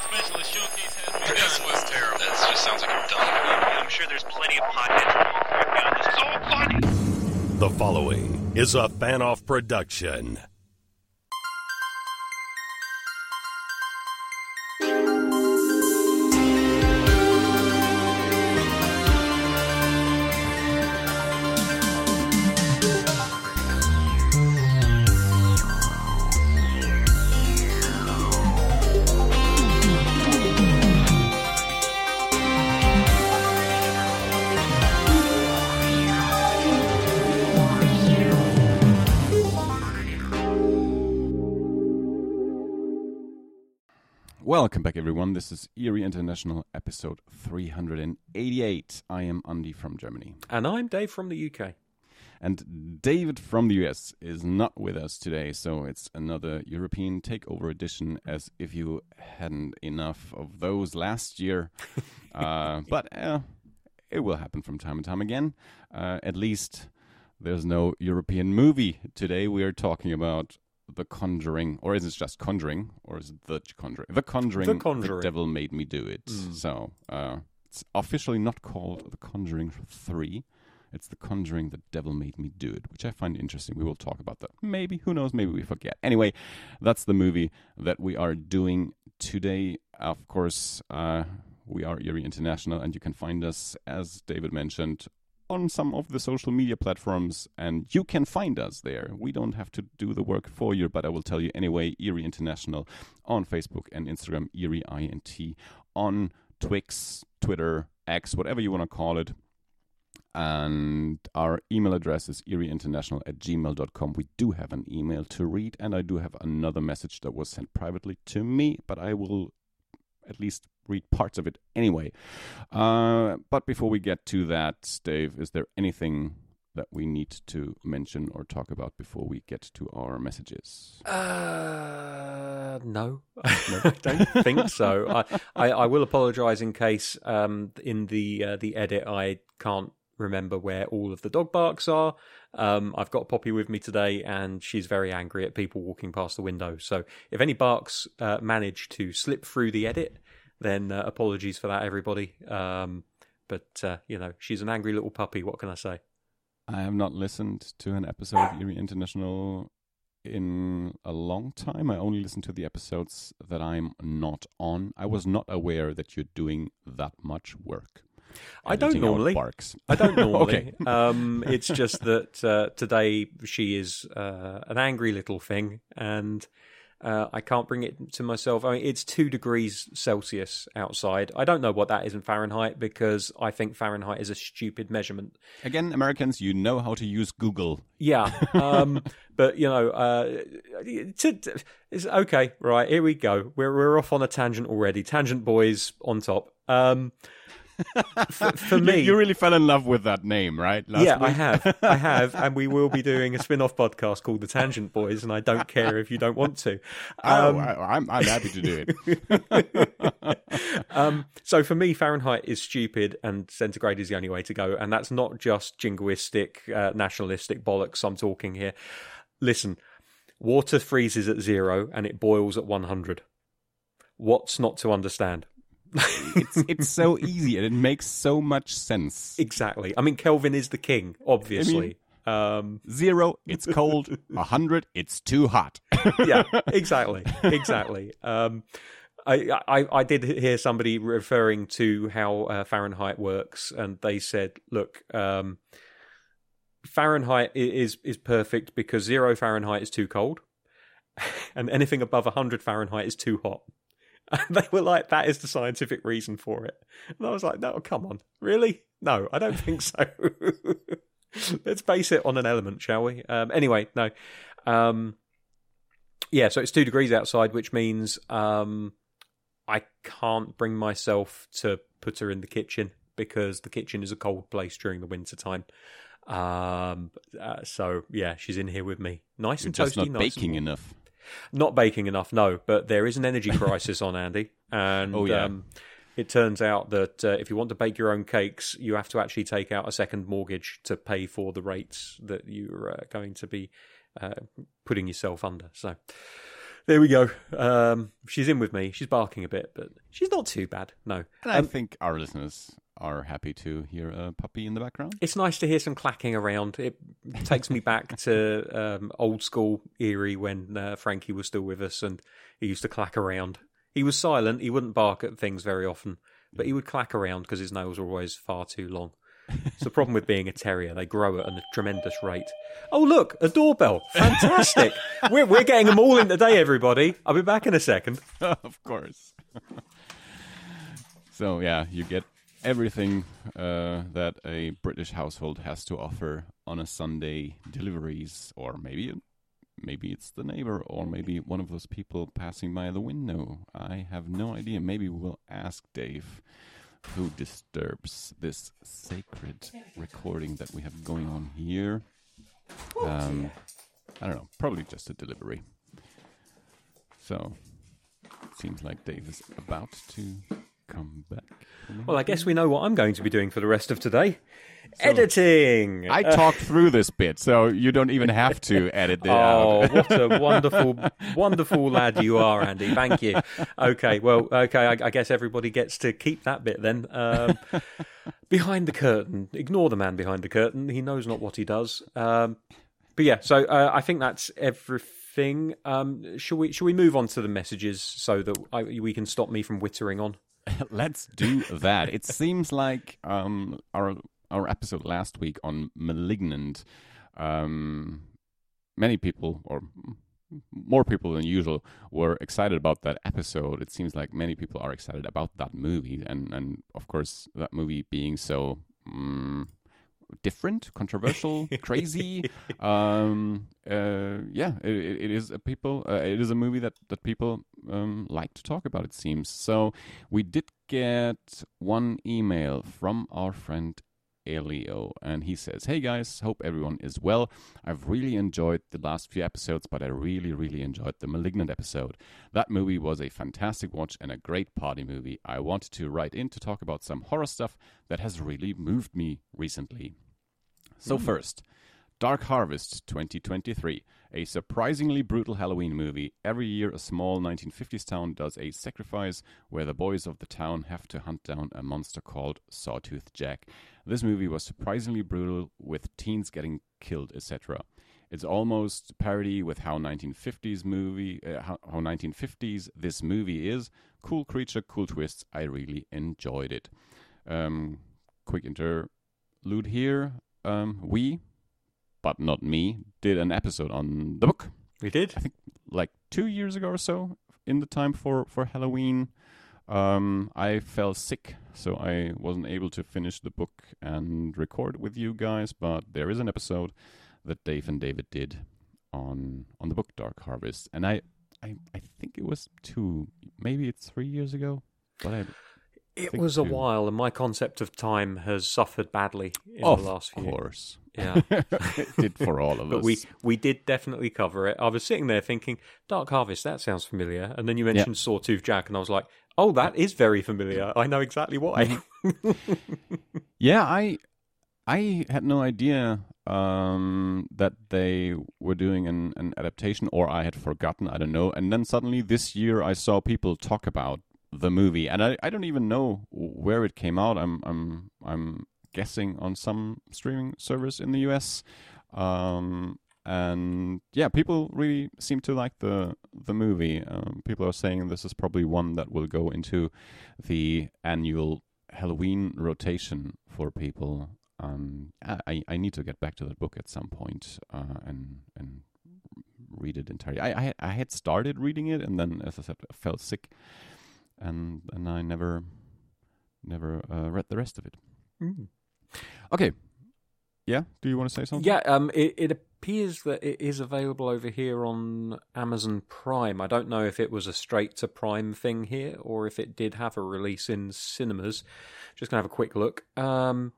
Specialist Showcase has begun. This was terrible. This just sounds like I'm done. I'm sure there's plenty of podcasts where you correct me on this. So funny. The following is a fan off production. Welcome back, everyone. This is Eerie International, episode 388. I am Andi from Germany. And I'm Dave from the UK. And David from the US is not with us today, so it's another European takeover edition, as if you hadn't enough of those last year. uh, but uh, it will happen from time to time again. Uh, at least there's no European movie. Today we are talking about The Conjuring, or is it just Conjuring, or is it The Conjuring? The Conjuring, The Conjuring. Devil Made Me Do It. So uh, it's officially not called The Conjuring 3. It's The Conjuring, The Devil Made Me Do It, which I find interesting. We will talk about that. Maybe, who knows, maybe we forget. Anyway, that's the movie that we are doing today. Of course, uh, we are Eerie International, and you can find us, as David mentioned, on some of the social media platforms, and you can find us there. We don't have to do the work for you, but I will tell you anyway. Eerie International on Facebook and Instagram, Eerie INT on Twix, Twitter, X, whatever you want to call it. And our email address is eerieinternational at gmail.com. We do have an email to read, and I do have another message that was sent privately to me, but I will at least read parts of it anyway. Uh, but before we get to that, Dave, is there anything that we need to mention or talk about before we get to our messages? Uh, no, I don't think so. I, I, I will apologise in case um, in the uh, the edit I can't remember where all of the dog barks are. Um, I've got Poppy with me today, and she's very angry at people walking past the window. So if any barks uh, manage to slip through the edit, then uh, apologies for that, everybody. Um, but uh, you know, she's an angry little puppy. What can I say? I have not listened to an episode of Eerie International in a long time. I only listen to the episodes that I'm not on. I was not aware that you're doing that much work. I don't normally. barks. I don't normally. Okay. um, it's just that uh, today she is uh, an angry little thing, and uh, I can't bring it to myself. I mean, it's two degrees Celsius outside. I don't know what that is in Fahrenheit because I think Fahrenheit is a stupid measurement. Again, Americans, you know how to use Google. Yeah, um, but you know, uh, to, it's okay. Right here we go. We're we're off on a tangent already. Tangent boys on top. Um, for, for me, you, really fell in love with that name, right? Last yeah, I have. I have. And we will be doing a spin off podcast called The Tangent Boys, and I don't care if you don't want to. Oh, Um, I, I'm, I'm happy to do it. um, so for me, Fahrenheit is stupid and centigrade is the only way to go. And that's not just jingoistic, uh, nationalistic bollocks I'm talking here. Listen, water freezes at zero and it boils at 100. What's not to understand? It's, it's so easy and it makes so much sense. Exactly. I mean, Kelvin is the king, obviously. um, Zero, it's cold. A hundred, it's too hot. yeah, exactly, exactly. Um, I, I I did hear somebody referring to how uh, Fahrenheit works, and they said, "Look, um, Fahrenheit is is perfect because zero Fahrenheit is too cold, and anything above hundred Fahrenheit is too hot." And they were like, "That is the scientific reason for it." And I was like, "No, come on, really? No, I don't think so." Let's base it on an element, shall we? Um, anyway, no. Um, yeah, so it's two degrees outside, which means um, I can't bring myself to put her in the kitchen because the kitchen is a cold place during the winter time. Um, uh, so yeah, she's in here with me, nice You're and just toasty, not nice baking and, enough. Not baking enough. No, but there is an energy crisis on Andi, and Oh, yeah. um, it turns out that uh, if you want to bake your own cakes, you have to actually take out a second mortgage to pay for the rates that you're uh, going to be uh, putting yourself under. So, there we go. Um, she's in with me. She's barking a bit, but she's not too bad. No, And I Um, think our listeners are happy to hear a puppy in the background. it's nice to hear some clacking around. It takes me back to um, old school Eerie when uh, Frankie was still with us, and he used to clack around. He was silent. He wouldn't bark at things very often, but he would clack around because his nails were always far too long. It's the problem with being a terrier; they grow at a tremendous rate. Oh, look, a doorbell! Fantastic. we're we're getting them all in today, everybody. I'll be back in a second. of course. so yeah, you get everything uh, that a British household has to offer on a Sunday. Deliveries, or maybe maybe it's the neighbor, or maybe one of those people passing by the window. I have no idea. Maybe we'll ask Dave. Who disturbs this sacred recording that we have going on here? Um, I don't know. Probably just a delivery. So, seems like Dave is about to come back. Well, I guess we know what I'm going to be doing for the rest of today. Editing. I talked through this bit, so you don't even have to edit it Oh, out. what a wonderful, wonderful lad you are, Andi. Thank you. Okay, well, okay, I, I guess everybody gets to keep that bit then. Um, behind the curtain, ignore the man behind the curtain. He knows not what he does. Um, but yeah, so uh, I think that's everything. Um, shall we? Shall we move on to the messages so that I, we can stop me from wittering on? Let's do that. It seems like um, our our episode last week on *Malignant*. Um, many people, or more people than usual, were excited about that episode. It seems like many people are excited about that movie, and and of course that movie being so. Um, different controversial crazy. Um uh yeah it, it is a people uh, it is a movie that that people um like to talk about it seems. So we did get one email from our friend Elio, and he says, Hey guys, hope everyone is well. I've really enjoyed the last few episodes, but I really, really enjoyed the Malignant episode. That movie was a fantastic watch and a great party movie. I wanted to write in to talk about some horror stuff that has really moved me recently. So, hmm. first, Dark Harvest 2023, a surprisingly brutal Halloween movie. Every year, a small 1950s town does a sacrifice where the boys of the town have to hunt down a monster called Sawtooth Jack. This movie was surprisingly brutal, with teens getting killed, etc. It's almost parody with how 1950s movie, uh, how, how 1950s this movie is. Cool creature, cool twists. I really enjoyed it. Um, quick interlude here. Um, we, but not me, did an episode on the book We did. I think like two years ago or so, in the time for for Halloween. Um, I fell sick, so I wasn't able to finish the book and record with you guys. But there is an episode that Dave and David did on on the book Dark Harvest, and I I, I think it was two, maybe it's three years ago. But I, It was a while, and my concept of time has suffered badly in of the last few. Of course, Yeah. it did for all of But us. we we did definitely cover it. I was sitting there thinking, Dark Harvest, that sounds familiar. And then you mentioned Sawtooth Jack, and I was like, oh, that is very familiar. I know exactly why. Mm-hmm. Yeah, I I had no idea um, that they were doing an, an adaptation, or I had forgotten. I don't know. And then suddenly this year, I saw people talk about the movie, and I, I don't even know where it came out. I'm I'm I'm guessing on some streaming service in the U.S. Um, and yeah, people really seem to like the the movie. Um, people are saying this is probably one that will go into the annual Halloween rotation for people. Um, I I need to get back to that book at some point uh, and and read it entirely. I, I I had started reading it and then, as I said, I fell sick, and and I never never uh, read the rest of it. Mm. Okay, yeah. Do you want to say something? Yeah, um, it, it appears that it is available over here on Amazon Prime. I don't know if it was a straight to Prime thing here or if it did have a release in cinemas. Just gonna have a quick look. Um,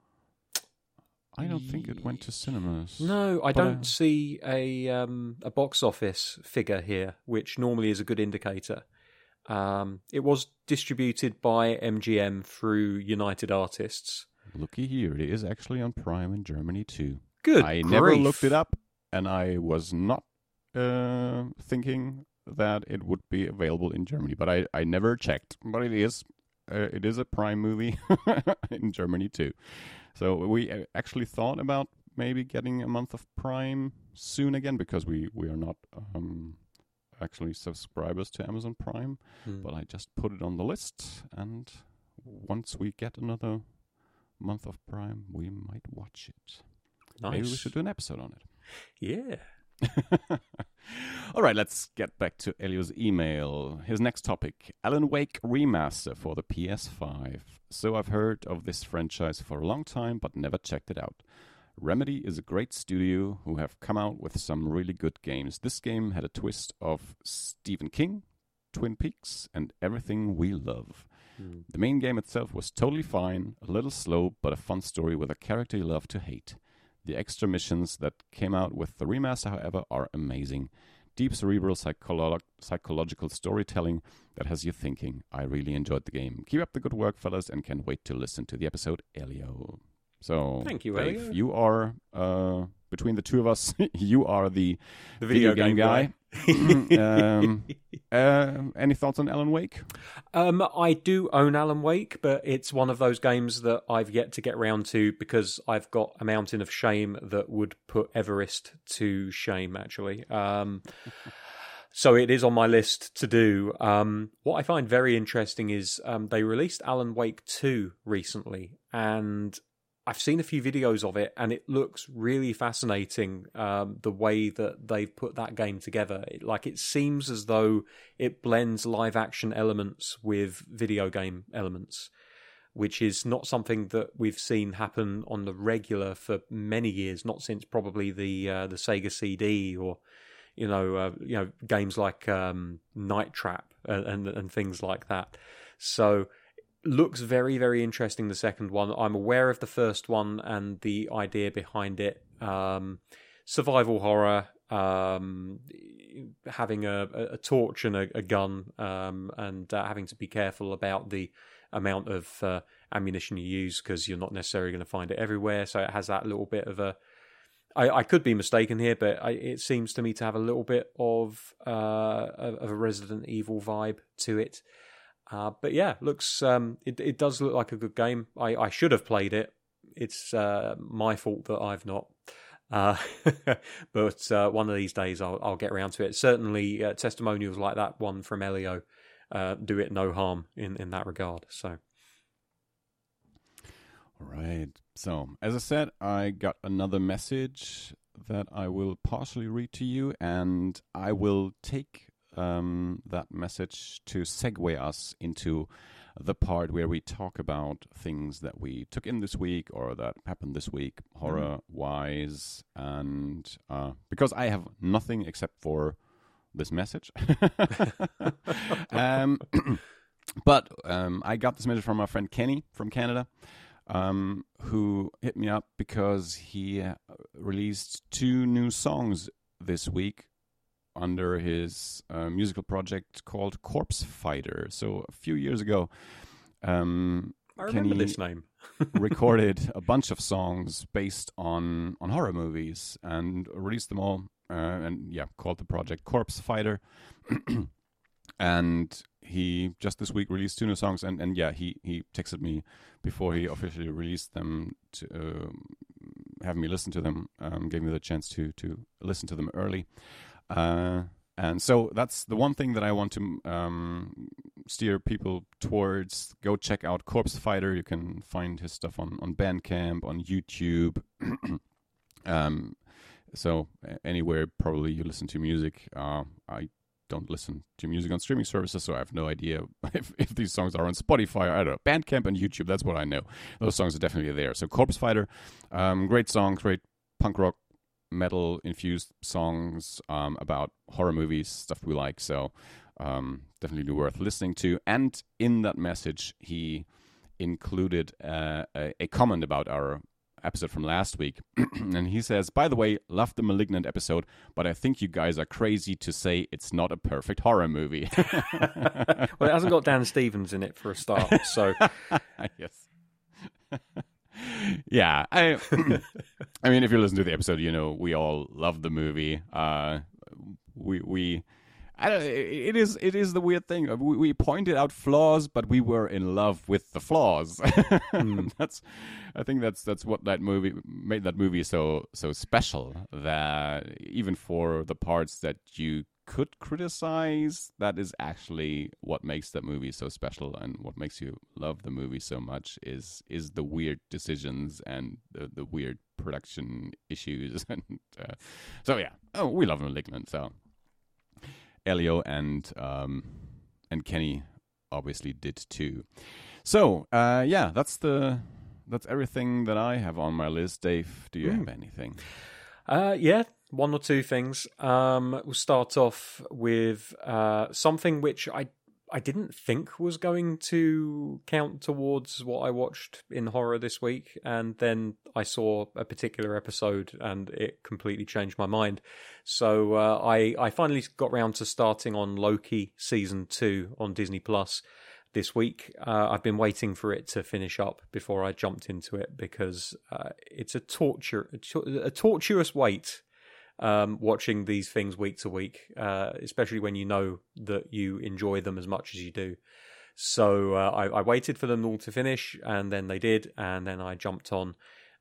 I don't think it went to cinemas. no, I uh, don't see a um, a box office figure here, which normally is a good indicator. Um, it was distributed by MGM through United Artists. Looky here, it is actually on Prime in Germany too. Good. I never looked it up, and I was not uh, thinking that it would be available in Germany, but I, I never checked. But it is uh, it is a Prime movie in Germany too. So we uh, actually thought about maybe getting a month of Prime soon again because we we are not um, actually subscribers to Amazon Prime. Hmm. But I just put it on the list, and once we get another month of Prime, we might watch it. Nice. Maybe we should do an episode on it. Yeah. All right, let's get back to Elio's email. His next topic Alan Wake Remaster for the PS5. So I've heard of this franchise for a long time, but never checked it out. Remedy is a great studio who have come out with some really good games. This game had a twist of Stephen King, Twin Peaks, and everything we love. Hmm. The main game itself was totally fine, a little slow, but a fun story with a character you love to hate. The extra missions that came out with the remaster, however, are amazing. Deep cerebral psycholo- psychological storytelling that has you thinking. I really enjoyed the game. Keep up the good work, fellas, and can't wait to listen to the episode, Elio. So, Thank you, Dave, you are, uh, between the two of us, you are the, The video, game, guy. um, uh, any thoughts on Alan Wake? Um, I do own Alan Wake, but it's one of those games that I've yet to get round to because I've got a mountain of shame that would put Everest to shame. Actually, um, so it is on my list to do. Um, what I find very interesting is um, they released Alan Wake two recently, and I've seen a few videos of it, and it looks really fascinating. Um, the way that they've put that game together, it, like it seems as though it blends live action elements with video game elements, which is not something that we've seen happen on the regular for many years. Not since probably the uh, the Sega CD or you know uh, you know games like um, Night Trap and, and and things like that. So looks very very interesting the second one. I'm aware of the first one and the idea behind it. Um, survival horror um, having a, a torch and a, a gun um, and uh, having to be careful about the amount of uh, ammunition you use because you're not necessarily going to find it everywhere. So it has that little bit of a I, I could be mistaken here, but I, it seems to me to have a little bit of uh, of a Resident Evil vibe to it. Uh, but yeah, looks um, it it does look like a good game. I, I should have played it. It's uh, my fault that I've not. Uh, but uh, one of these days I'll I'll get around to it. Certainly, uh, testimonials like that one from Elio uh, do it no harm in in that regard. So All right. So, as I said, I got another message that I will partially read to you, and I will take um, that message to segue us into the part where we talk about things that we took in this week or that happened this week, horror wise, and uh, because I have nothing except for this message. um, but um, I got this message from my friend Kenny from Canada um, who hit me up because he uh, released two new songs this week under his uh, musical project called Corpse Fighter. So a few years ago, um, I remember Kenny this name. recorded a bunch of songs based on on horror movies and released them all. Uh, and yeah, called the project Corpse Fighter. and he just this week released two new songs. And, and yeah, he he texted me before he officially released them to um have me listen to them. Um, gave me the chance to to listen to them early. Uh, and so that's the one thing that I want to um, steer people towards. Go check out Corpse Fighter. You can find his stuff on, on Bandcamp, on YouTube. um, so anywhere probably you listen to music. Uh, I don't listen to music on streaming services, so I have no idea if, if these songs are on Spotify. I don't know. Bandcamp and YouTube, that's what I know. Those songs are definitely there. So Corpse Fighter, um, great song, great punk rock metal infused songs um, about horror movies, stuff we like. So um, definitely worth listening to. And in that message, he included uh, a, a comment about our episode from last week. and he says, By the way, loved the Malignant episode, but I think you guys are crazy to say it's not a perfect horror movie. well, it hasn't got Dan Stevens in it for a start, so yes. Yeah, I I mean if you listen to the episode, you know, we all love the movie. Uh we we I don't, it is it is the weird thing. Uh, We, we pointed out flaws, but we were in love with the flaws. That's, I think that's that's what that movie made that movie so so special. That even for the parts that you could criticize, that is actually what makes that movie so special, and what makes you love the movie so much is is the weird decisions and the the weird production issues, and uh, so yeah. Oh, we love *Malignant*. So Elio and um, and Kenny obviously did too. So uh, yeah, that's the that's everything that I have on my list. Dave, do you have anything? Uh, yeah, one or two things. Um, we'll start off with uh, something which I I didn't think was going to count towards what I watched in horror this week, and then I saw a particular episode, and it completely changed my mind. So uh, I I finally got round to starting on Loki season two on Disney Plus this week. Uh, I've been waiting for it to finish up before I jumped into it because uh, it's a torture, a tor- a tortuous wait um, watching these things week to week, uh, especially when you know that you enjoy them as much as you do. So uh, I, I waited for them all to finish, and then they did, and then I jumped on,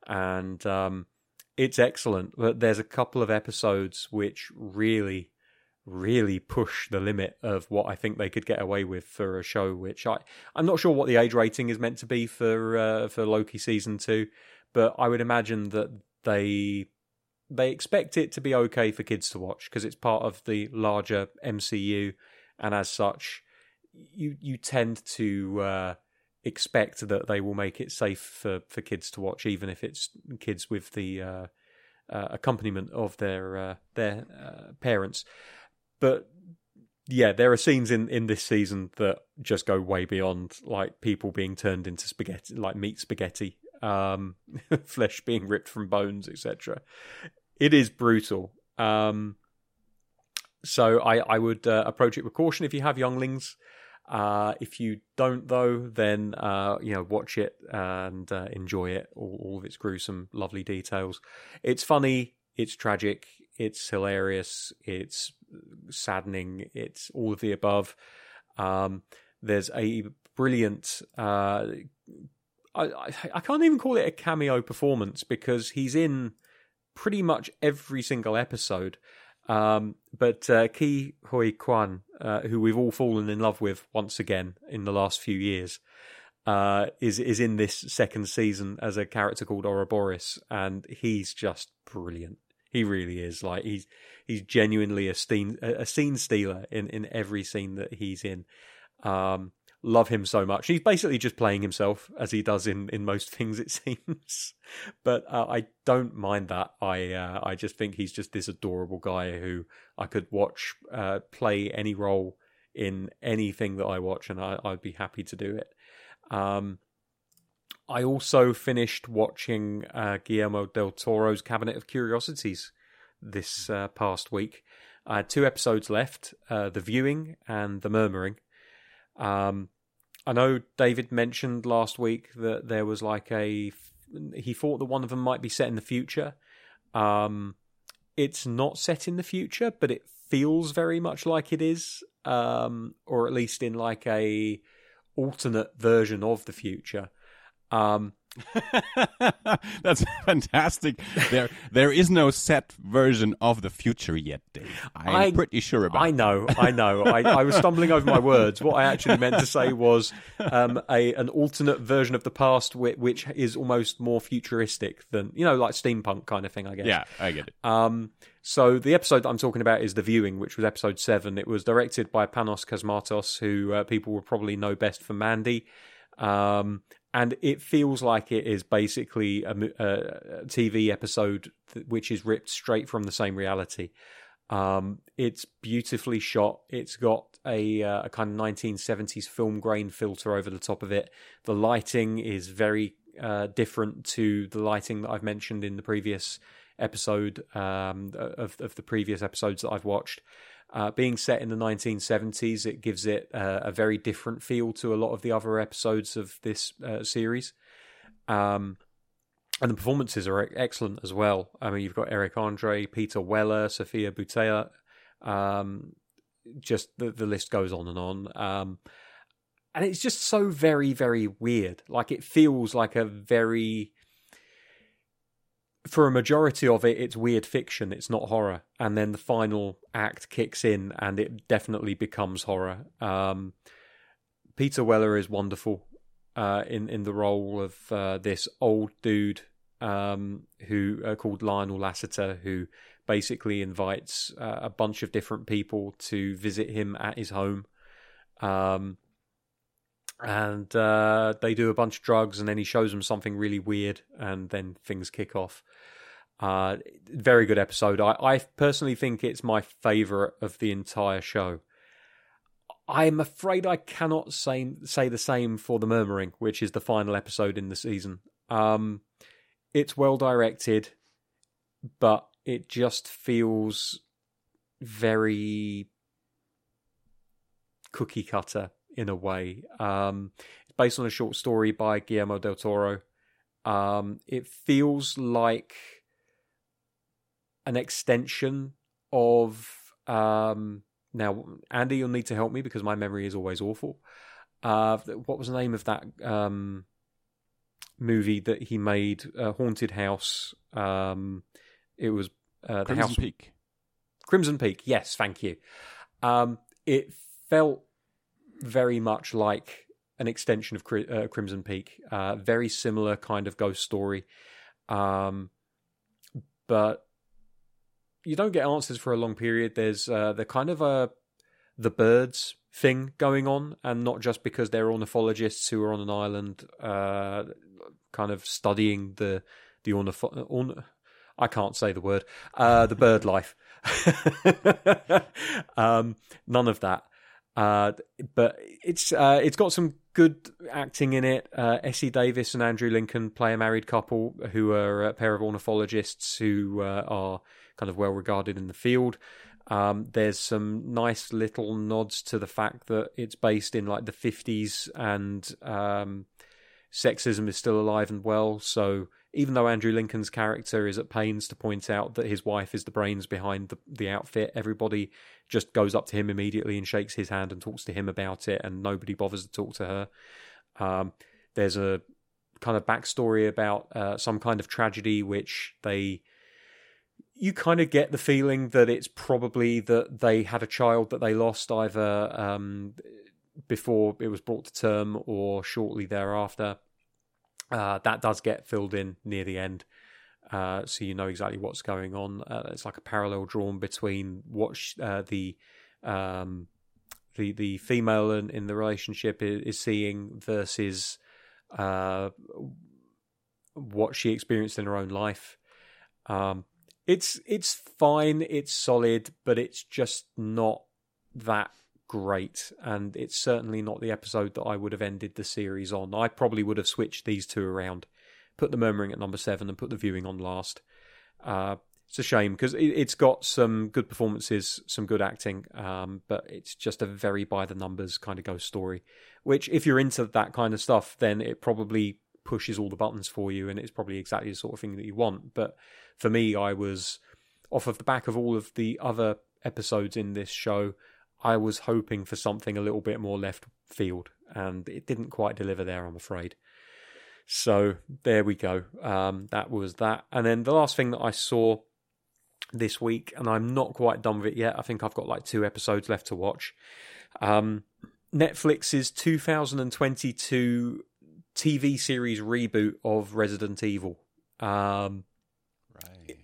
and um, it's excellent. But there's a couple of episodes which really, really push the limit of what I think they could get away with for a show. Which I I'm not sure what the age rating is meant to be for uh, for Loki season two, but I would imagine that they they expect it to be okay for kids to watch because it's part of the larger MCU, and as such, you you tend to uh, expect that they will make it safe for, for kids to watch, even if it's kids with the uh, uh, accompaniment of their uh, their uh, parents. But yeah, there are scenes in, in this season that just go way beyond like people being turned into spaghetti, like meat spaghetti, um, flesh being ripped from bones, etc. It is brutal. Um, so I, I would uh, approach it with caution if you have younglings. Uh, if you don't, though, then uh, you know watch it and uh, enjoy it. All, all of its gruesome, lovely details. It's funny. It's tragic. It's hilarious. It's saddening. It's all of the above. Um, there's a brilliant. Uh, I, I I can't even call it a cameo performance because he's in pretty much every single episode. Um, but uh, Ke Huy Quan, uh, who we've all fallen in love with once again in the last few years, uh, is is in this second season as a character called Ouroboros, and he's just brilliant. He really is. Like he's he's genuinely a scene a scene stealer in in every scene that he's in. Um, love him so much. He's basically just playing himself as he does in, in most things, it seems. But uh, I don't mind that. I uh, I just think he's just this adorable guy who I could watch uh, play any role in anything that I watch, and I, I'd be happy to do it. Um, I also finished watching uh, Guillermo del Toro's Cabinet of Curiosities this uh, past week. I had two episodes left: uh, The Viewing and The Murmuring. Um, I know David mentioned last week that there was like a. He thought that one of them might be set in the future. Um, it's not set in the future, but it feels very much like it is, um, or at least in like a alternate version of the future. Um, That's fantastic. There, there is no set version of the future yet, Dave. I'm I- pretty sure about. I know, I know. I, I was stumbling over my words. What I actually meant to say was um, a an alternate version of the past, which, which is almost more futuristic than you know, like steampunk kind of thing. I guess. Yeah, I get it. Um, so the episode that I'm talking about is The Viewing, which was episode seven. It was directed by Panos Cosmatos, who uh, people will probably know best for Mandy. Um, and it feels like it is basically a, a TV episode th- which is ripped straight from the same reality. Um, it's beautifully shot. It's got a, uh, a kind of 1970s film grain filter over the top of it. The lighting is very uh, different to the lighting that I've mentioned in the previous episode um, of, of the previous episodes that I've watched. Uh, being set in the 1970s, it gives it uh, a very different feel to a lot of the other episodes of this uh, series. Um, and the performances are excellent as well. I mean, you've got Eric Andre, Peter Weller, Sofia Boutella, um, just the, the list goes on and on. Um, and it's just so very, very weird. Like it feels like a very, for a majority of it, it's weird fiction. It's not horror. And then the final act kicks in, and it definitely becomes horror. Um, Peter Weller is wonderful uh, in in the role of uh, this old dude um, who uh, called Lionel Lassiter, who basically invites uh, a bunch of different people to visit him at his home. Um, and uh, they do a bunch of drugs, and then he shows them something really weird, and then things kick off. Uh, very good episode. I, I personally think it's my favorite of the entire show. I'm afraid I cannot say say the same for the Murmuring, which is the final episode in the season. Um, it's well directed, but it just feels very cookie cutter in a way. Um, it's based on a short story by Guillermo del Toro. Um, it feels like an extension of. Um, now, Andi, you'll need to help me because my memory is always awful. Uh, what was the name of that um, movie that he made? Uh, Haunted House. Um, it was uh, the Crimson house Peak. Crimson Peak. Yes, thank you. Um, it felt very much like an extension of uh, Crimson Peak. Uh, very similar kind of ghost story, um, but you don't get answers for a long period. There's uh, the kind of a the birds thing going on, and not just because they're ornithologists who are on an island, uh, kind of studying the the ornith- orn- I can't say the word. Uh, the bird life. um, none of that. Uh, but it's uh, it's got some good acting in it. Uh, Essie Davis and Andrew Lincoln play a married couple who are a pair of ornithologists who uh, are kind of well regarded in the field. Um, there's some nice little nods to the fact that it's based in like the 50s and um, sexism is still alive and well. So even though Andrew Lincoln's character is at pains to point out that his wife is the brains behind the, the outfit, everybody just goes up to him immediately and shakes his hand and talks to him about it, and nobody bothers to talk to her. Um, there's a kind of backstory about uh, some kind of tragedy which they. You kind of get the feeling that it's probably that they had a child that they lost either um, before it was brought to term or shortly thereafter. Uh, that does get filled in near the end, uh, so you know exactly what's going on. Uh, it's like a parallel drawn between what sh- uh, the um, the the female in, in the relationship is, is seeing versus uh, what she experienced in her own life. Um, it's it's fine, it's solid, but it's just not that great, and it's certainly not the episode that I would have ended the series on. I probably would have switched these two around, put the murmuring at number seven, and put the viewing on last. Uh, it's a shame because it, it's got some good performances, some good acting, um, but it's just a very by the numbers kind of ghost story. Which, if you're into that kind of stuff, then it probably pushes all the buttons for you, and it's probably exactly the sort of thing that you want. But for me, I was off of the back of all of the other episodes in this show. I was hoping for something a little bit more left field, and it didn't quite deliver there, I'm afraid. So there we go. Um, that was that. And then the last thing that I saw this week, and I'm not quite done with it yet. I think I've got like two episodes left to watch. Um, Netflix's 2022 TV series reboot of Resident Evil. Um, Right.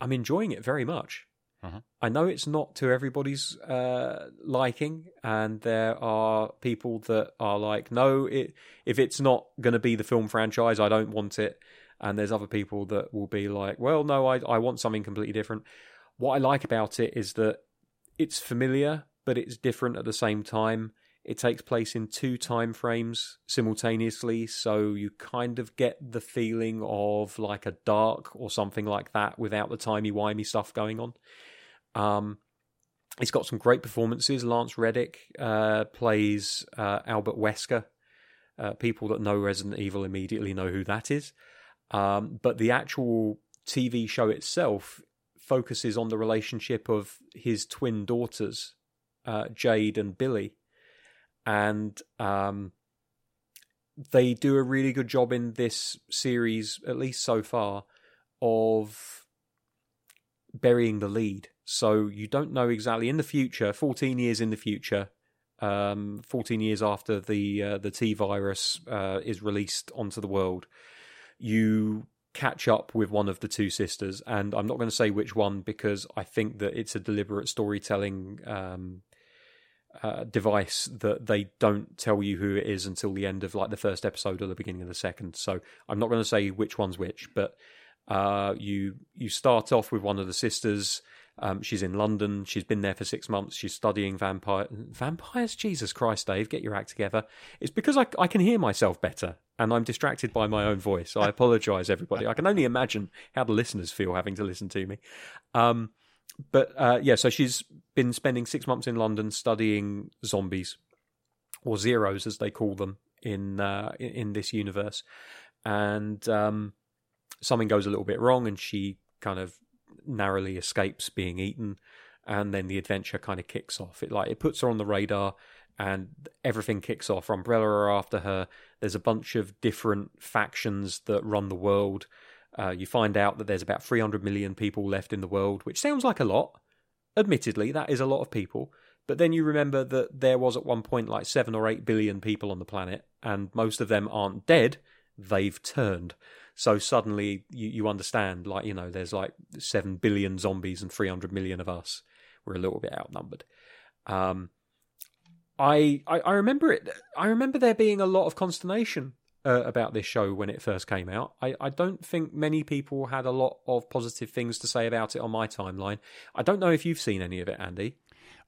I'm enjoying it very much. Uh-huh. I know it's not to everybody's uh, liking, and there are people that are like, "No, it, if it's not going to be the film franchise, I don't want it." And there's other people that will be like, "Well, no, I I want something completely different." What I like about it is that it's familiar, but it's different at the same time. It takes place in two time frames simultaneously, so you kind of get the feeling of like a dark or something like that without the timey wimey stuff going on. Um, it's got some great performances. Lance Reddick uh, plays uh, Albert Wesker. Uh, people that know Resident Evil immediately know who that is. Um, but the actual TV show itself focuses on the relationship of his twin daughters uh, Jade and Billy, and um, they do a really good job in this series, at least so far, of burying the lead. So you don't know exactly in the future, 14 years in the future, um, 14 years after the uh, the T virus uh, is released onto the world, you catch up with one of the two sisters, and I'm not going to say which one because I think that it's a deliberate storytelling um, uh, device that they don't tell you who it is until the end of like the first episode or the beginning of the second. So I'm not going to say which one's which, but uh, you you start off with one of the sisters. Um, she's in London. She's been there for six months. She's studying vampire vampires. Jesus Christ, Dave, get your act together. It's because I, I can hear myself better, and I'm distracted by my own voice. I apologise, everybody. I can only imagine how the listeners feel having to listen to me. Um, but uh, yeah, so she's been spending six months in London studying zombies, or zeros as they call them in uh, in, this universe, and um, something goes a little bit wrong, and she kind of narrowly escapes being eaten, and then the adventure kind of kicks off. It like it puts her on the radar, and everything kicks off. Umbrella are after her. There's a bunch of different factions that run the world. Uh, you find out that there's about 300 million people left in the world, which sounds like a lot. Admittedly, that is a lot of people. But then you remember that there was at one point like 7 or 8 billion people on the planet, and most of them aren't dead, they've turned. So suddenly you, you understand, like, you know, there's like 7 billion zombies and 300 million of us. We're a little bit outnumbered. Um, I, I, I remember it. I remember there being a lot of consternation uh, about this show when it first came out. I, I don't think many people had a lot of positive things to say about it on my timeline. I don't know if you've seen any of it, Andi.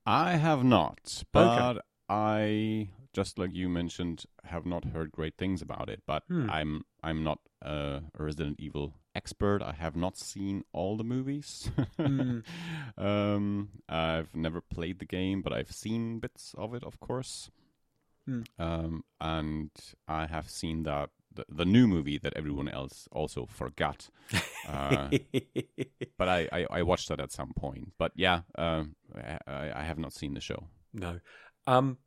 I have not, but I just like you mentioned, have not heard great things about it. But Hmm. I'm I'm not a Resident Evil expert. I have not seen all the movies. Hmm. um, I've never played the game, but I've seen bits of it, of course. Hmm. Um, and I have seen that the, the new movie that everyone else also forgot. Uh, but I, I, I watched that at some point. But yeah, um, I, I have not seen the show. No. Um,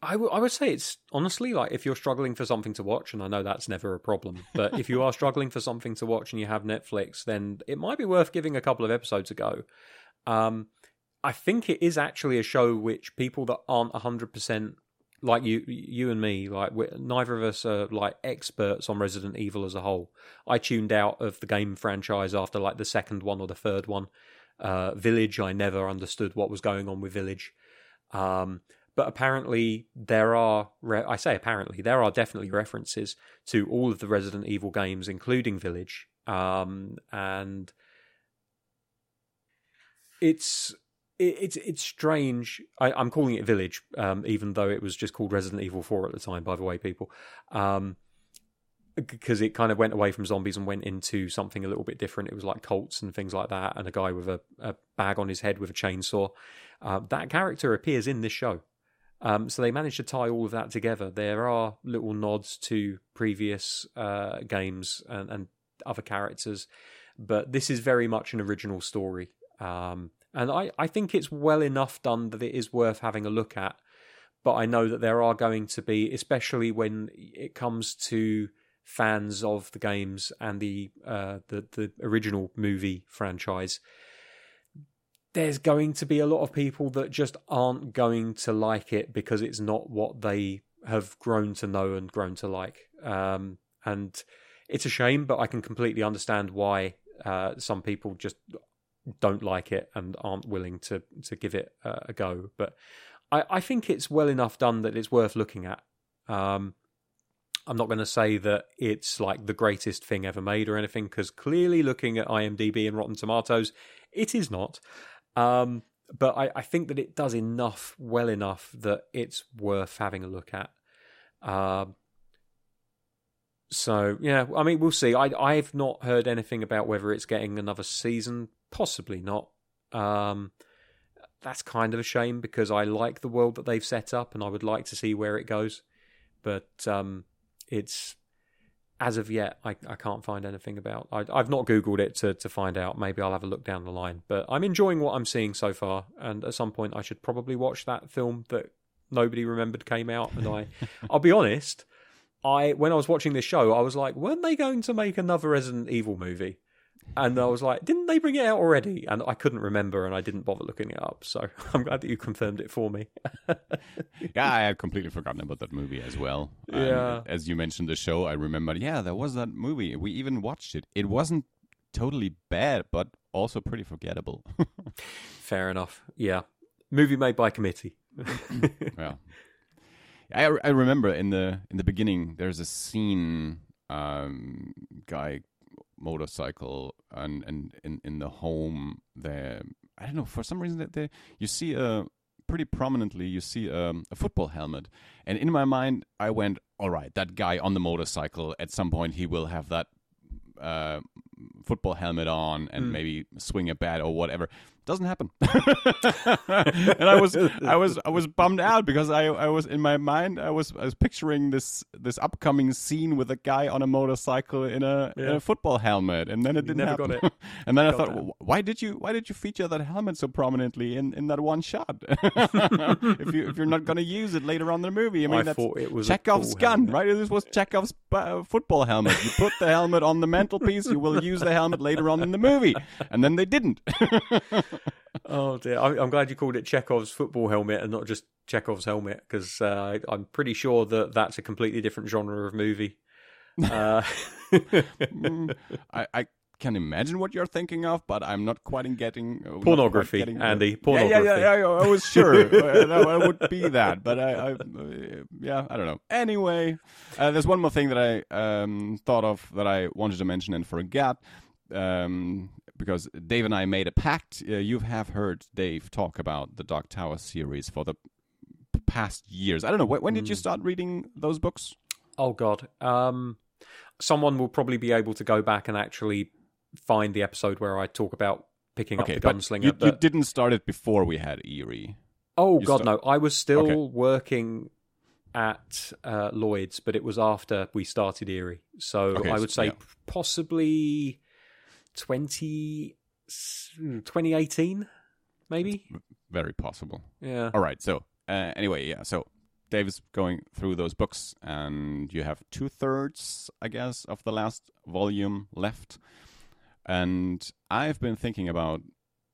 I w- I would say it's honestly like if you're struggling for something to watch, and I know that's never a problem, but if you are struggling for something to watch and you have Netflix, then it might be worth giving a couple of episodes a go. Um, I think it is actually a show which people that aren't 100% like you you and me like neither of us are like experts on Resident Evil as a whole. I tuned out of the game franchise after like the second one or the third one. Uh, Village, I never understood what was going on with Village. Um, but apparently there are re- I say apparently there are definitely references to all of the Resident Evil games including Village um, and it's it, it's it's strange I, I'm calling it Village um, even though it was just called Resident Evil 4 at the time by the way people um, because it kind of went away from zombies and went into something a little bit different. It was like cults and things like that, and a guy with a, a bag on his head with a chainsaw. Uh, that character appears in this show. Um, so they managed to tie all of that together. There are little nods to previous uh, games and, and other characters, but this is very much an original story. Um, and I, I think it's well enough done that it is worth having a look at. But I know that there are going to be, especially when it comes to fans of the games and the uh, the the original movie franchise, there's going to be a lot of people that just aren't going to like it because it's not what they have grown to know and grown to like. Um, and it's a shame, but I can completely understand why uh, some people just don't like it and aren't willing to to give it a go. But I, I think it's well enough done that it's worth looking at. Um, I'm not going to say that it's like the greatest thing ever made or anything, because clearly, looking at IMDb and Rotten Tomatoes, it is not. Um, but I, I, think that it does enough, well enough, that it's worth having a look at. Um, so yeah, I mean, we'll see. I I've not heard anything about whether it's getting another season. Possibly not. Um, that's kind of a shame because I like the world that they've set up, and I would like to see where it goes. But um, it's as of yet, I, I can't find anything about. I, I've not googled it to to find out. Maybe I'll have a look down the line. But I'm enjoying what I'm seeing so far, and at some point, I should probably watch that film that nobody remembered came out. And I, I'll be honest, I when I was watching this show, I was like, weren't they going to make another Resident Evil movie? And I was like, didn't they bring it out already? And I couldn't remember, and I didn't bother looking it up. So I'm glad that you confirmed it for me. yeah, I had completely forgotten about that movie as well. Yeah. as you mentioned the show, I remembered. Yeah, there was that movie. We even watched it. It wasn't totally bad, but also pretty forgettable. Fair enough. Yeah, movie made by committee. yeah. I, I remember in the in the beginning there's a scene um guy motorcycle and and in in the home there. I don't know for some reason that they you see a pretty prominently you see um, a football helmet. And in my mind I went all right that guy on the motorcycle at some point he will have that uh, football helmet on and maybe swing a bat or whatever. Doesn't happen. and I was I was I was bummed out because I I was in my mind I was I was picturing this this upcoming scene with a guy on a motorcycle in a, in a football helmet and then it didn't happen. got it. and then I thought. "Wh- why did you why did you feature that helmet so prominently in, in that one shot? if you if you're not going to use it later on in the movie, I mean I that's thought it was Chekhov's cool gun, helmet. right? This was Chekhov's uh, football helmet. You put the helmet on the mantelpiece, you will use the helmet later on in the movie, and then they didn't. Oh dear! I, I'm glad you called it Chekhov's football helmet and not just Chekhov's helmet because uh, I'm pretty sure that that's a completely different genre of movie. Uh, Mm, I, I can imagine what you're thinking of, but I'm not quite in getting uh, not quite Pornography, getting, uh, Andi, Yeah, pornography. Yeah, yeah, yeah, I was sure uh, that it would be that, but I, I uh, yeah, I don't know. Anyway, uh, there's one more thing that I um, thought of that I wanted to mention and forgot. Um, because Dave and I made a pact. Uh, you have heard Dave talk about the Dark Tower series for the past years. I don't know. When, when did you start reading those books? oh God! Um, someone will probably be able to go back and actually find the episode where I talk about picking Okay, up the gunslinger. you, you didn't start it before we had Eerie. oh you God, start- no! I was still Okay. working at uh, Lloyd's, but it was after we started Eerie. So Okay, I would say yeah. possibly 20, 2018, maybe. Very possible. Yeah. All right. So uh, anyway, yeah. So Dave is going through those books, and you have two thirds, I guess, of the last volume left. And I've been thinking about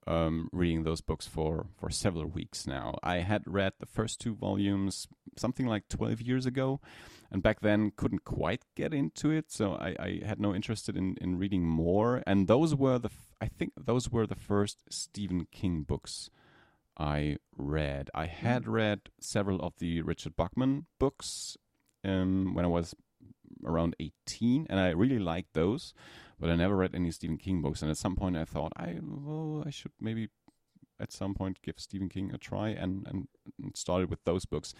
um, reading those books for for several weeks now. I had read the first two volumes something like twelve years ago, and back then couldn't quite get into it, so I, I had no interest in in reading more. And those were the f- I think those were the first Stephen King books I read. I had read several of the Richard Bachman books um, when I was around 18, and I really liked those, but I never read any Stephen King books. And at some point, I thought I well, I should maybe at some point give Stephen King a try, and and, and started with those books.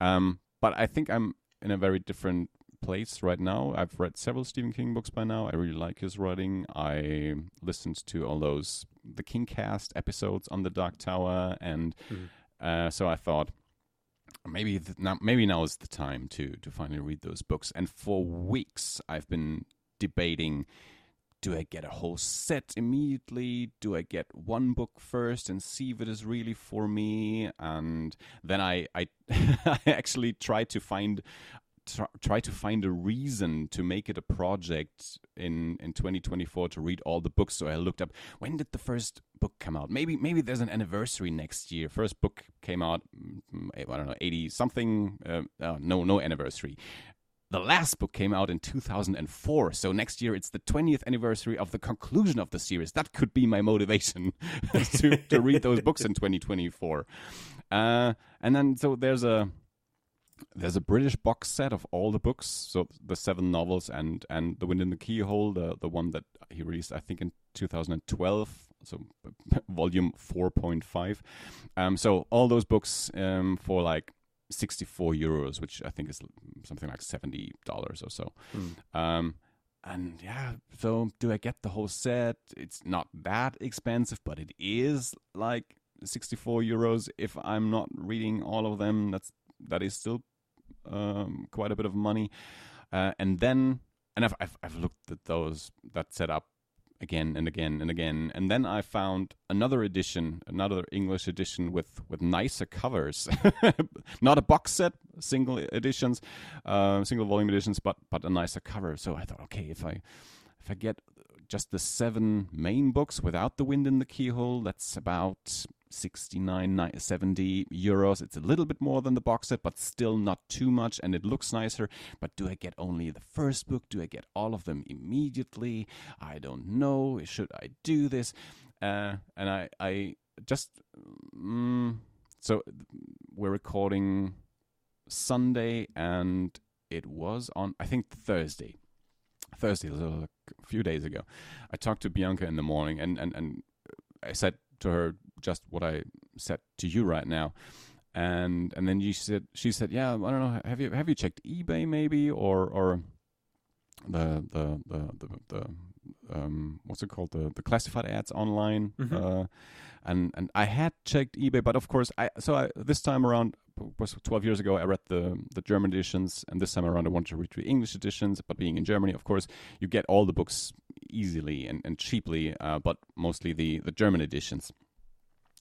Um, but I think I'm in a very different place right now. I've read several Stephen King books by now. I really like his writing. I listened to all those the King cast episodes on the Dark Tower, and uh, so I thought maybe th- now maybe now is the time to to finally read those books. And for weeks I've been debating. Do I get a whole set immediately? Do I get one book first and see if it is really for me? And then I I, I actually tried to find try, try to find a reason to make it a project in in 2024 to read all the books so i looked up when did the first book come out maybe maybe there's an anniversary next year first book came out mm, i don't know 80 something uh, uh, no no anniversary the last book came out in 2004 so next year it's the 20th anniversary of the conclusion of the series that could be my motivation to, to read those books in 2024 uh, and then so there's a there's a British box set of all the books, so the seven novels and and The Wind in the Keyhole, the the one that he released, I think in 2012, so volume 4.5. Um, so all those books um, for like 64 euros, which I think is something like 70 dollars or so. Um, and yeah, so do I get the whole set? It's not that expensive, but it is like 64 euros if I'm not reading all of them. That's that is still um, quite a bit of money. Uh, and then and I've, I've I've looked at those that set up again and again and again, and then I found another edition, another English edition with with nicer covers, not a box set, single editions, uh, single volume editions, but but a nicer cover. So I thought, okay, if I if I get just the seven main books without the wind in the keyhole, that's about 69 70 euros. It's a little bit more than the box set but still not too much and it looks nicer. But do i get only the first book? Do i get all of them immediately? I don't know. Should i do this? Uh, and i i just mm, so we're recording sunday and it was on i think thursday thursday a few days ago i talked to bianca in the morning and and and i said to her just what I said to you right now. And and then you said she said, yeah, I don't know, have you have you checked eBay maybe or or the the the the, the um, what's it called the the classified ads online Mhm. uh, and and I had checked eBay but of course I so I this time around was 12 years ago I read the the German editions and this time around I wanted to read the English editions but being in Germany of course you get all the books easily and, and cheaply uh, but mostly the the German editions.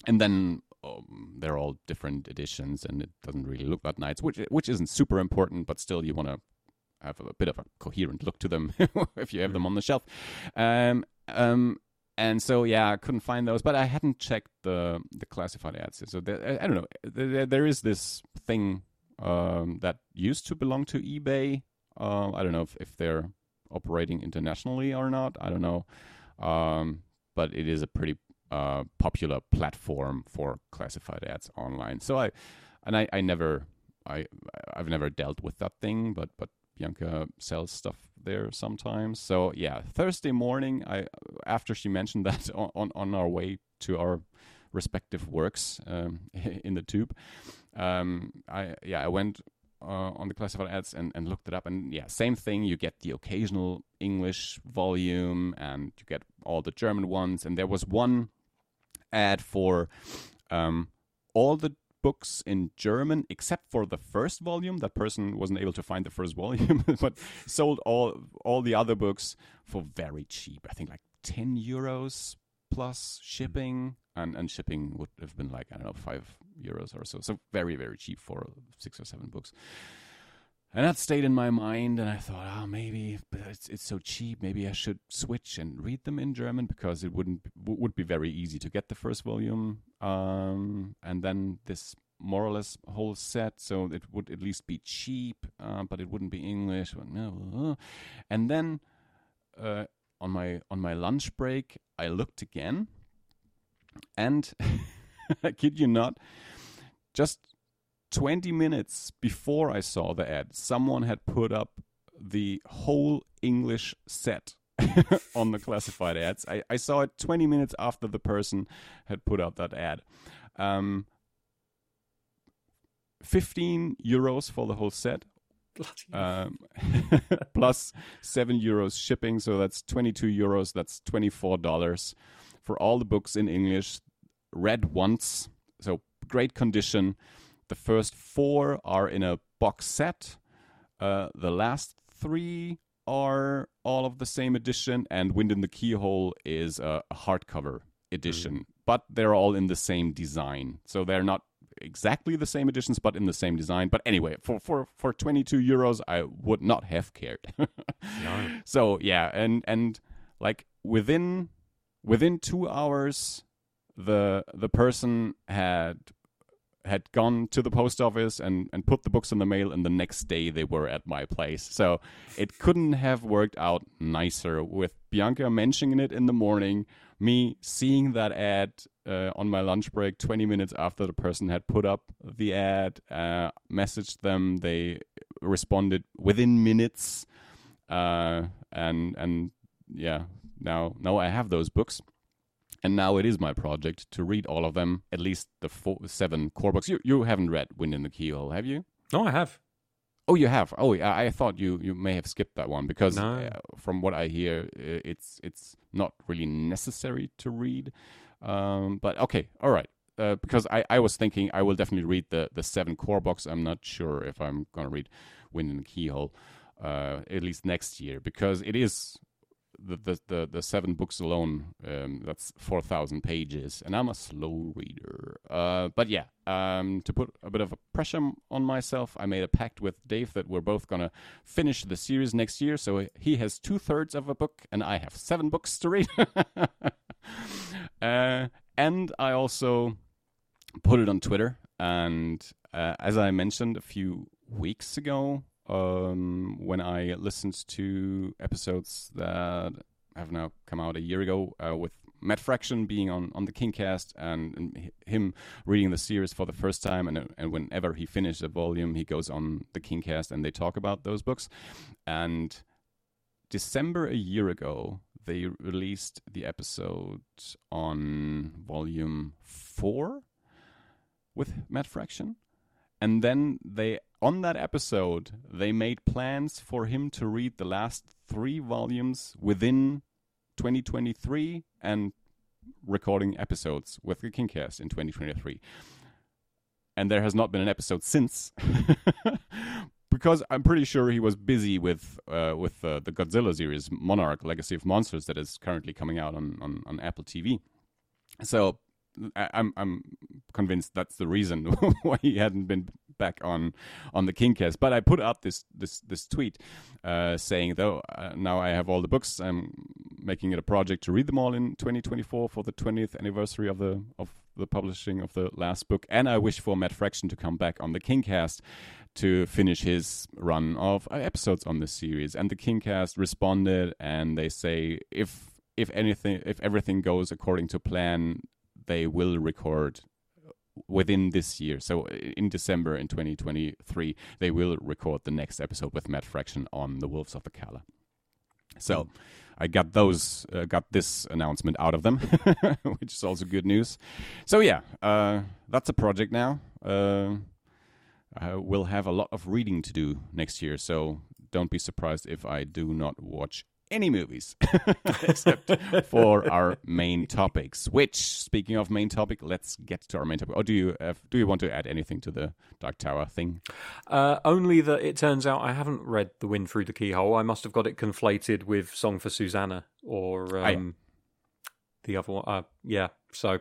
And then um, they're all different editions and it doesn't really look that nice which which isn't super important but still you want to have a bit of a coherent look to them if you have them on the shelf. Um um and so yeah i couldn't find those but i hadn't checked the the classified ads so there, I, don't know. There, there is this thing um that used to belong to ebay. Uh, i don't know if, if they're operating internationally or not. I don't know. Um but it is a pretty uh, popular platform for classified ads online. So I, and I, I never, I, I've never dealt with that thing, but but Bianca sells stuff there sometimes. So yeah, Thursday morning, I after she mentioned that on on, our way to our respective works um, in the tube, um, I yeah I went uh, on the classified ads and, and looked it up. And yeah same thing. You get the occasional english volume and you get all the german ones. And there was one ad for um, all the books in german except for the first volume. That person wasn't able to find the first volume but sold all all the other books for very cheap i think like 10 euros plus shipping. And and shipping would have been like i don't know 5 euros or so. So very very cheap for six or seven books. And that stayed in my mind and i thought oh maybe it's, it's so cheap. Maybe i should switch and read them in german because it wouldn't would be very easy to get the first volume. Um, and then this more or less whole set so it would at least be cheap uh, but it wouldn't be english no, and then uh, on my on my lunch break i looked again and I kid you not, just 20 minutes before I saw the ad, someone had put up the whole English set on the classified ads. I, I saw it 20 minutes after the person had put out that ad. Um, 15 euros for the whole set. Um, plus 7 euros shipping, so that's 22 euros, that's $24 for all the books in English, read once, so great condition. The first four are in a box set. Uh, the last three are all of the same edition, and Wind in the Keyhole is a hardcover edition, but they're all in the same design. So they're not exactly the same editions, but in the same design. But anyway, for for for 22 euros, I would not have cared. So yeah, and and like within within two hours, the the person had had gone to the post office and, and put the books in the mail and the next day they were at my place so it couldn't have worked out nicer with bianca mentioning it in the morning me seeing that ad uh, on my lunch break 20 minutes after the person had put up the ad uh, messaged them they responded within minutes uh, and and yeah now now i have those books and now it is my project to read all of them, at least the four, seven core books. You you haven't read Wind in the Keyhole, have you? No, I have. Oh, you have. Oh, I, I thought you, you may have skipped that one because No. uh, from what I hear, it's it's not really necessary to read. Um, but okay, all right. Uh, because I, I was thinking I will definitely read the, the seven core books. I'm not sure if I'm gonna read Wind in the Keyhole. uh, at least next year, because it is the the the, the seven books alone. Um, that's four thousand pages, and I'm a slow reader. Uh, but yeah, um, to put a bit of a pressure on myself, I made a pact with Dave that we're both gonna finish the series next year. So he has two thirds of a book, and I have seven books to read. uh, and I also put it on Twitter. And uh, as I mentioned a few weeks ago, um, when I listened to episodes that have now come out a year ago uh, with Matt Fraction being on, on the Kingcast and, and him reading the series for the first time. And, and whenever he finishes a volume, he goes on the Kingcast and they talk about those books. And December a year ago, they released the episode on volume four with Matt Fraction. And then they, on that episode, they made plans for him to read the last three volumes within 2023 and recording episodes with the Kingcast in 2023. And there has not been an episode since. because I'm pretty sure he was busy with uh, with uh, the Godzilla series Monarch Legacy of Monsters that is currently coming out on, on, on Apple TV. So I, I'm I'm convinced that's the reason why he hadn't been back on on the Kingcast. But I put out this this this tweet uh, saying though uh, now I have all the books. I'm making it a project to read them all in 2024 for the 20th anniversary of the of the publishing of the last book, and I wish for Matt Fraction to come back on the Kingcast to finish his run of uh, episodes on this series. And the Kingcast responded, and they say if if anything if everything goes according to plan, they will record within this year. So in December in 2023, they will record the next episode with Matt Fraction on the Wolves of the Calla. So I got those, uh, got this announcement out of them, which is also good news. So yeah, uh, that's a project now. Uh, I will have a lot of reading to do next year, so don't be surprised if I do not watch any movies except for our main topics. Which, speaking of main topic, let's get to our main topic. Or do you have, do you want to add anything to the Dark Tower thing? Uh, only that it turns out I haven't read The Wind Through the Keyhole. I must have got it conflated with Song for Susannah or yeah. um, the other one. Uh, yeah, so.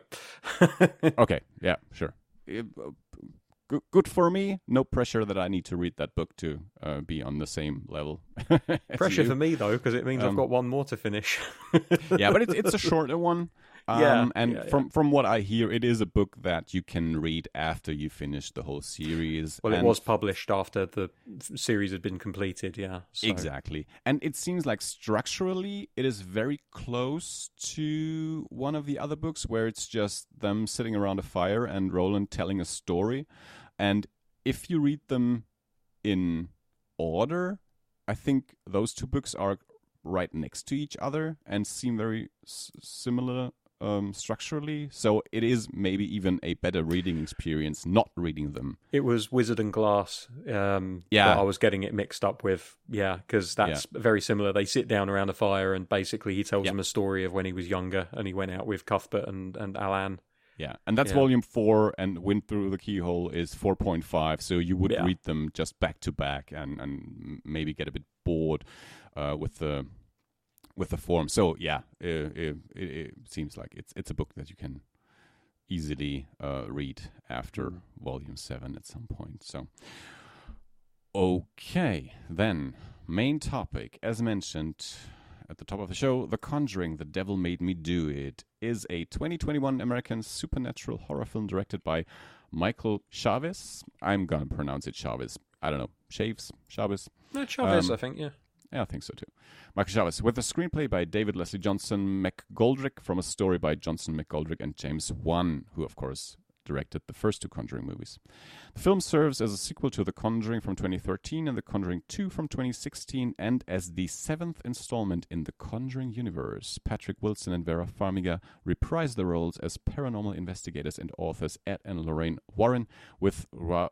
okay, yeah, sure. Uh, Good, good for me. No pressure that I need to read that book to uh, be on the same level. Pressure you. for me, though, because it means I've Um, got one more to finish. yeah, but it's it's a shorter one. Um, Yeah, and yeah, yeah. from from what I hear, it is a book that you can read after you finish the whole series. well, it was published after the series had been completed, yeah. so- Exactly. And it seems like structurally it is very close to one of the other books where it's just them sitting around a fire and Roland telling a story. And if you read them in order, I think those two books are right next to each other and seem very s- similar um, structurally. So it is maybe even a better reading experience not reading them. It was Wizard and Glass. Um, Yeah. I was getting it mixed up with. Yeah, because that's very similar. They sit down around a fire, and basically he tells Yeah. them a story of when he was younger, and he went out with Cuthbert and and Alan. Yeah, and that's Yeah. volume four, and Wind Through the Keyhole is 4.5, so you would Yeah. read them just back to back and, and maybe get a bit bored uh, with the with the form. So yeah, it, it, it, seems like it's it's a book that you can easily uh, read after volume seven at some point. So okay, then main topic, as mentioned at the top of the show, The Conjuring: The Devil Made Me Do It is a 2021 American supernatural horror film directed by Michael Chaves. I'm gonna pronounce it Chavez. I don't know, Shaves, Chavez. No, Chavez, Um, I think. Yeah. Yeah, I think so too. Michael Chaves, with a screenplay by David Leslie Johnson McGoldrick from a story by Johnson McGoldrick and James Wan, who of course directed the first two Conjuring movies. The film serves as a sequel to The Conjuring from 2013 and The Conjuring 2 from 2016, and as the seventh installment in the Conjuring universe. Patrick Wilson and Vera Farmiga reprise the roles as paranormal investigators and authors Ed and Lorraine Warren, with Ra-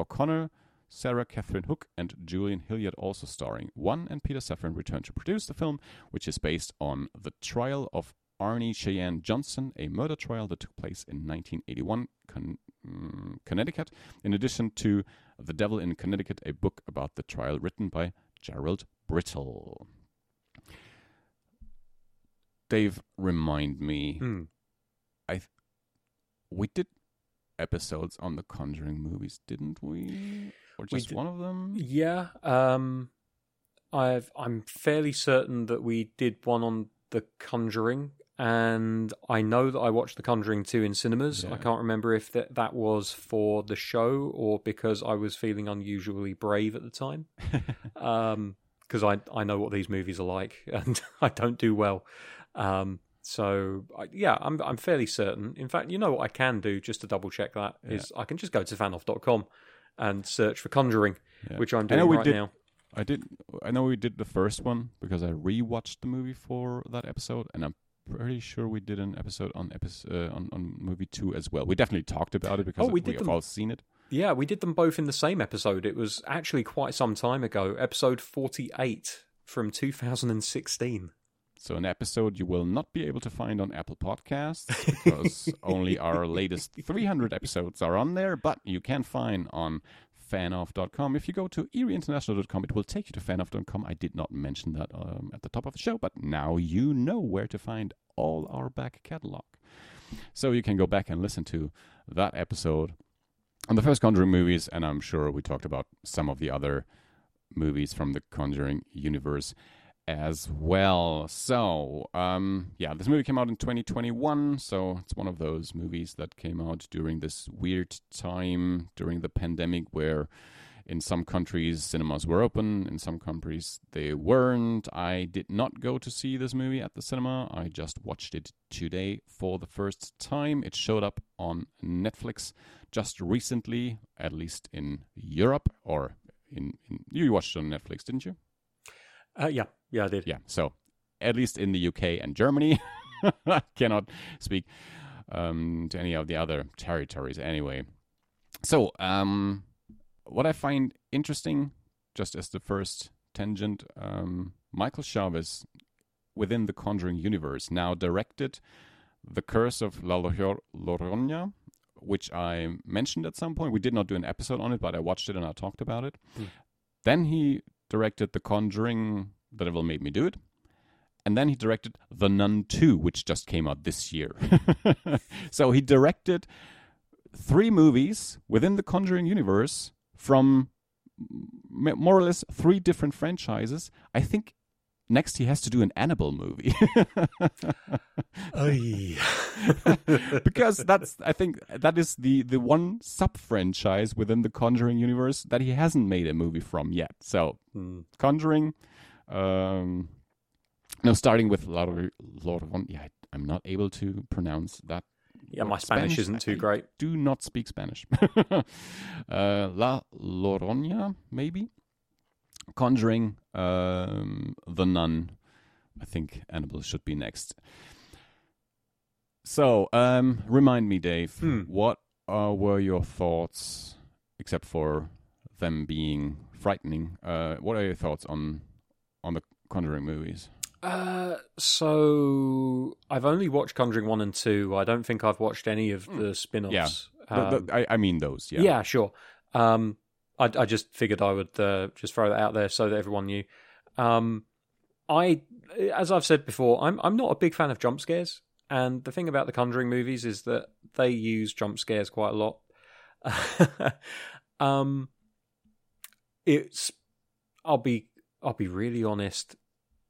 O'Connor. Sarah Catherine Hook and Julian Hilliard also starring. Wan and Peter Safran return to produce the film, which is based on the trial of Arnie Cheyenne Johnson, a murder trial that took place in 1981, Con- mm, Connecticut, in addition to The Devil in Connecticut, a book about the trial written by Gerald Brittle. Dave, remind me. Hmm. We did episodes on the Conjuring movies, didn't we? Or just did- one of them? Yeah, um, I've I'm fairly certain that we did one on The Conjuring, and I know that I watched The Conjuring two in cinemas. Yeah. I can't remember if that that was for the show or because I was feeling unusually brave at the time. um, because I I know what these movies are like, and I don't do well. Um, so I, yeah, I'm I'm fairly certain. In fact, you know what I can do just to double check that is I can just go to fanoff.com and search for Conjuring, Yeah. which I'm I know doing we right did- now. I did. I know we did the first one because I rewatched the movie for that episode, and I'm pretty sure we did an episode on episode uh, on on movie two as well. We definitely talked about it because Oh, we have them. all seen it. Yeah, we did them both in the same episode. It was actually quite some time ago, episode 48 from 2016. So an episode you will not be able to find on Apple Podcasts because only our latest 300 episodes are on there, but you can find on fanoff.com. If you go to eerieinternational.com, it will take you to fanoff.com. I did not mention that um, at the top of the show, but now you know where to find all our back catalog. So you can go back and listen to that episode on the first Conjuring movies, and I'm sure we talked about some of the other movies from the Conjuring universe as well. So, um, yeah, this movie came out in 2021, so it's one of those movies that came out during this weird time during the pandemic where in some countries cinemas were open, in some countries they weren't. I did not go to see this movie at the cinema. I just watched it today for the first time. It showed up on Netflix just recently, at least in Europe or in, in you watched it on Netflix, didn't you? Uh, yeah, yeah, I did. Yeah. So at least in the UK and Germany, I cannot speak um, to any of the other territories anyway. So um, what I find interesting, just as the first tangent, um, Michael Chaves within the Conjuring universe now directed The Curse of La Llor- Llorona, which I mentioned at some point. We did not do an episode on it, but I watched it and I talked about it. Hmm. Then he directed The Conjuring, The Devil Made Me Do It. And then he directed The Nun 2, which just came out this year. so he directed three movies within the Conjuring universe from more or less three different franchises. I think next he has to do an Annabelle movie. because that's I think that is the the one sub franchise within the Conjuring universe that he hasn't made a movie from yet. So Hmm. Conjuring, um, no, starting with Lord Lord of One. Yeah, I, I'm not able to pronounce that. Yeah, my Spanish, isn't I- too I great. Do not speak Spanish. uh, La Llorona, maybe. Conjuring, um, The Nun. I think Annabelle should be next. So, um, remind me, Dave, Hmm. what uh, were your thoughts, except for them being frightening? Uh, what are your thoughts on on the Conjuring movies? Uh, so I've only watched Conjuring one and two. I don't think I've watched any of the spin-offs. The- the- Um, I, I mean those, yeah. yeah. sure. Um, I, I just figured I would uh, just throw that out there so that everyone knew. Um, I, as I've said before, I'm I'm not a big fan of jump scares, and the thing about the Conjuring movies is that they use jump scares quite a lot. um, it's I'll be I'll be really honest.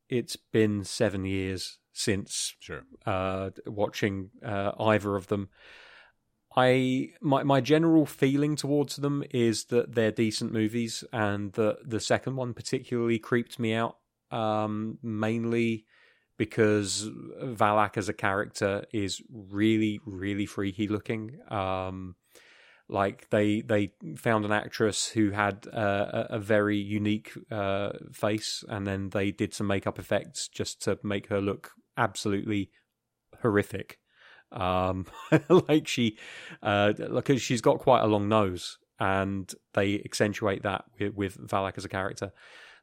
It's been seven years since Sure. uh, watching uh, either of them. I my my general feeling towards them is that they're decent movies, and the the second one particularly creeped me out, um, mainly because Valak as a character is really really freaky looking. Um, like they they found an actress who had a, a very unique uh, face, and then they did some makeup effects just to make her look absolutely horrific. Um, like she, uh, because she's got quite a long nose, and they accentuate that with, with Valak as a character.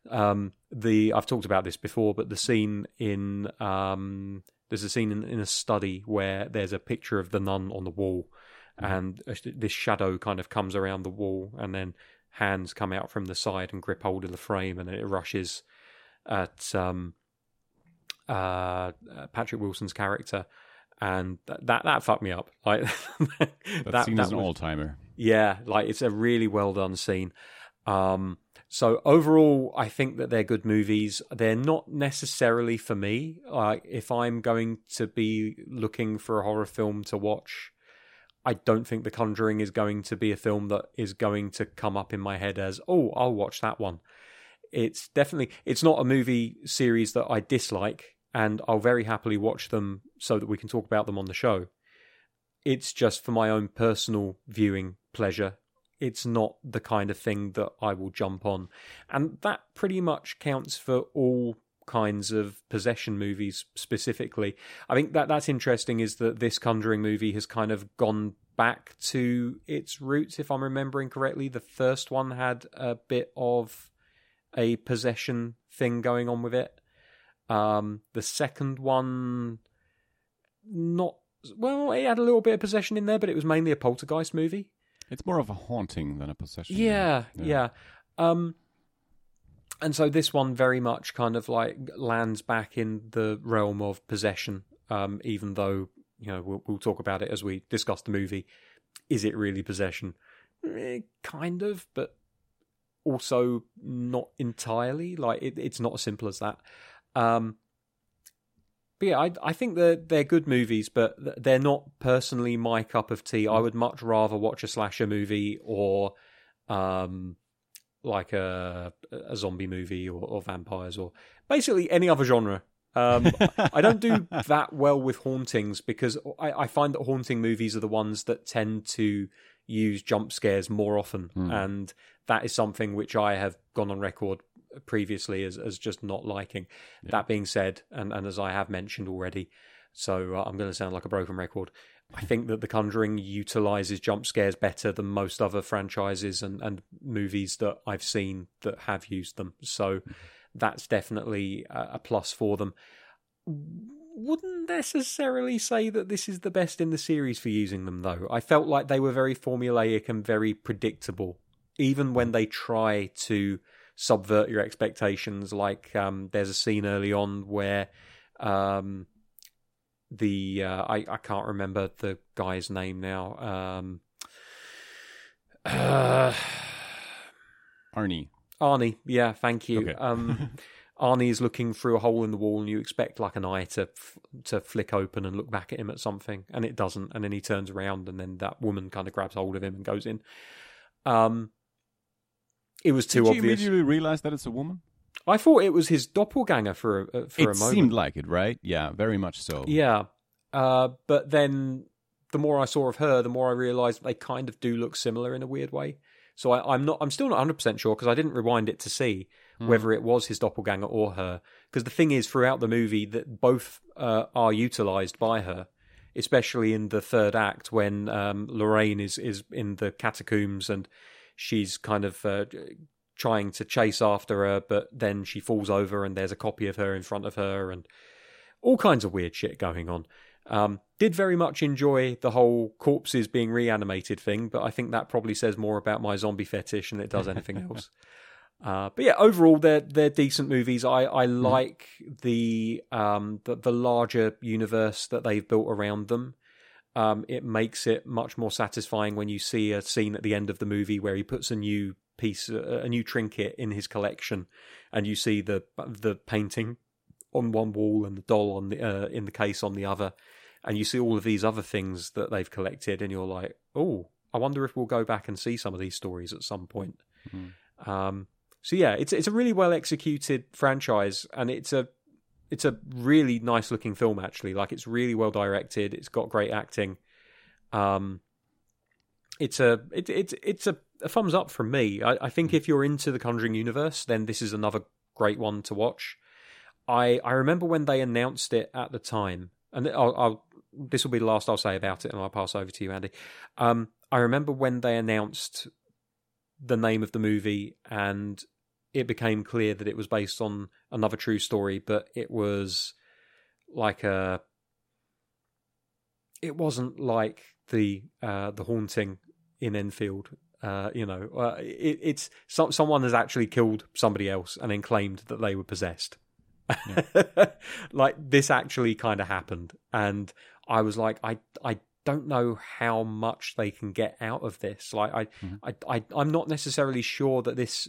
Um, the I've talked about this before, but the scene in um, there's a scene in, in a study where there's a picture of the nun on the wall, and this shadow kind of comes around the wall, and then hands come out from the side and grip hold of the frame, and it rushes at um, uh, Patrick Wilson's character, and that that, that fucked me up. Like That, that, scene that is an all timer. yeah, like it's a really well done scene. Um, so overall, I think that they're good movies. They're not necessarily for me. Like if I'm going to be looking for a horror film to watch, I don't think The Conjuring is going to be a film that is going to come up in my head as, oh, I'll watch that one. It's definitely it's not a movie series that I dislike, and I'll very happily watch them so that we can talk about them on the show it's just for my own personal viewing pleasure. It's not the kind of thing that I will jump on. And that pretty much counts for all kinds of possession movies specifically. I think that that's interesting is that this Conjuring movie has kind of gone back to its roots if I'm remembering correctly. The first one had a bit of a possession thing going on with it. Um the second one not well, it had a little bit of possession in there, but it was mainly a poltergeist movie. It's more of a haunting than a possession. Yeah, yeah. Um, and so this one very much kind of like lands back in the realm of possession. Um, even though you know we'll, we'll talk about it as we discuss the movie. Is it really possession? Eh, kind of, but also not entirely. Like it, it's not as simple as that. Um, but yeah, I, I think they're they're good movies, but they're not personally my cup of tea. I would much rather watch a slasher movie or, um, like a a zombie movie or, or vampires or basically any other genre. Um, I don't do that well with hauntings because I, I find that haunting movies are the ones that tend to use jump scares more often, and that is something which I have gone on record previously as, as just not liking. That being said, and, and as I have mentioned already, so uh, I'm going to sound like a broken record. I think that The Conjuring utilizes jump scares better than most other franchises and, and movies that I've seen that have used them. So that's definitely a, a plus for them. Wouldn't necessarily say that this is the best in the series for using them, though. I felt like they were very formulaic and very predictable, even when they try to subvert your expectations. Like um, there's a scene early on where um, the uh, I I can't remember the guy's name now. Um, uh, Arnie. Arnie, yeah, thank you. Okay. Um, Arnie is looking through a hole in the wall, and you expect like an eye to f- to flick open and look back at him at something, and it doesn't. And then he turns around, and then that woman kind of grabs hold of him and goes in. Um, it was too Did you immediately realize that it's a woman? I thought it was his doppelganger for a, uh, for it a moment. seemed like it, right? Yeah, very much so. Yeah. Uh, but then the more I saw of her, the more I realised they kind of do look similar in a weird way. So I, I'm not. I'm still not 100 percent sure because I didn't rewind it to see whether it was his doppelganger or her. Because the thing is, throughout the movie, that both uh, are utilised by her, especially in the third act when um, Lorraine is is in the catacombs and she's kind of uh, trying to chase after her, but then she falls over and there's a copy of her in front of her and all kinds of weird shit going on. Um, did very much enjoy the whole corpses being reanimated thing, but I think that probably says more about my zombie fetish than it does anything else. Uh, but yeah, overall they're they're decent movies. I I like the um the, the larger universe that they've built around them. Um, it makes it much more satisfying when you see a scene at the end of the movie where he puts a new piece, a, a new trinket in his collection, and you see the the painting on one wall and the doll on the uh, in the case on the other, and you see all of these other things that they've collected, and you're like, oh, I wonder if we'll go back and see some of these stories at some point. Um, so yeah, it's it's a really well executed franchise, and it's a it's a really nice looking film actually. Like it's really well directed. It's got great acting. Um, it's a it, it's it's a, a thumbs up from me. I, I think if you're into the Conjuring universe, then this is another great one to watch. I I remember when they announced it at the time, and I'll, I'll this will be the last I'll say about it, and I'll pass over to you, Andi. Um, I remember when they announced the name of the movie, and it became clear that it was based on another true story, but it was like a. It wasn't like the uh, the haunting in Enfield. Uh, you know, uh, it, it's some, someone has actually killed somebody else and then claimed that they were possessed. like this actually kind of happened, and I was like, I I don't know how much they can get out of this. Like I Mhm. I, I I'm not necessarily sure that this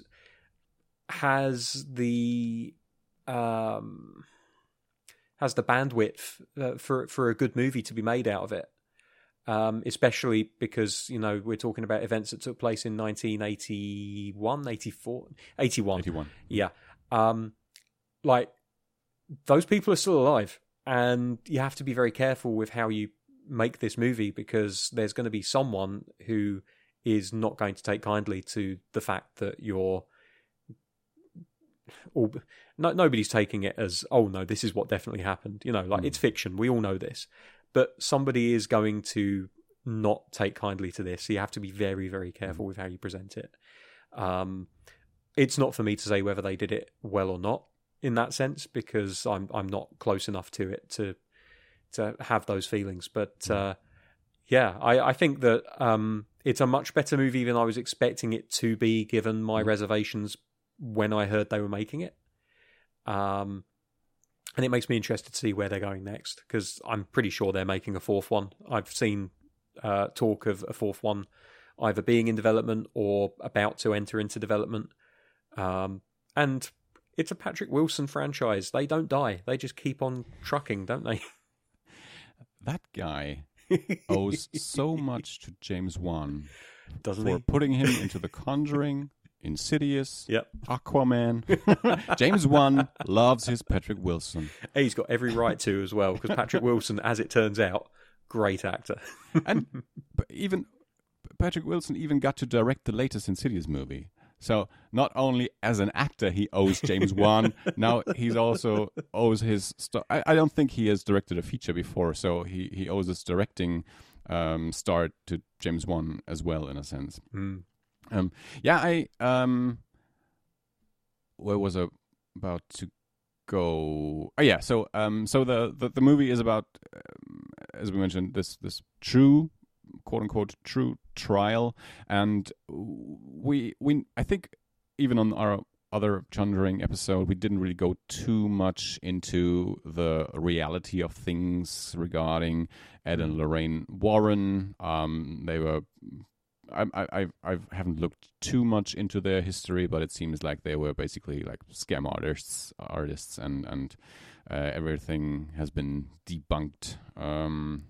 has the um has the bandwidth uh, for for a good movie to be made out of it. Um, especially because you know we're talking about events that took place in 1981, 84, 81. 81. Yeah. Um, like those people are still alive, and you have to be very careful with how you make this movie because there's going to be someone who is not going to take kindly to the fact that you're. Or, no, nobody's taking it as oh no, this is what definitely happened. You know, like Mm. it's fiction. We all know this, but somebody is going to not take kindly to this. So you have to be very, very careful with how you present it. Um, it's not for me to say whether they did it well or not in that sense because I'm I'm not close enough to it to to have those feelings. But uh, yeah, I, I think that um, it's a much better movie than I was expecting it to be, given my reservations when I heard they were making it. Um, and it makes me interested to see where they're going next because I'm pretty sure they're making a fourth one. I've seen uh, talk of a fourth one either being in development or about to enter into development. Um, and it's a Patrick Wilson franchise. They don't die. They just keep on trucking, don't they? That guy owes so much to James Wan Doesn't for he? putting him into The Conjuring, Insidious, Yep. Aquaman. James Wan loves his Patrick Wilson. He's got every right to as well because Patrick Wilson, as it turns out, great actor. and even Patrick Wilson even got to direct the latest Insidious movie. So not only as an actor he owes James Wan, now he's also owes his. St- I, I don't think he has directed a feature before, so he he owes his directing um, start to James Wan as well, in a sense. Mm. Um, yeah, I um, where was I about to go? Oh yeah, so um, so the the, the movie is about, um, as we mentioned, this this true quote unquote true trial, and we we I think even on our other Conjuring episode, we didn't really go too much into the reality of things regarding Ed and Lorraine Warren. Um, they were I, I, I haven't looked too much into their history, but it seems like they were basically like scam artists, artists, and and uh, everything has been debunked. Um,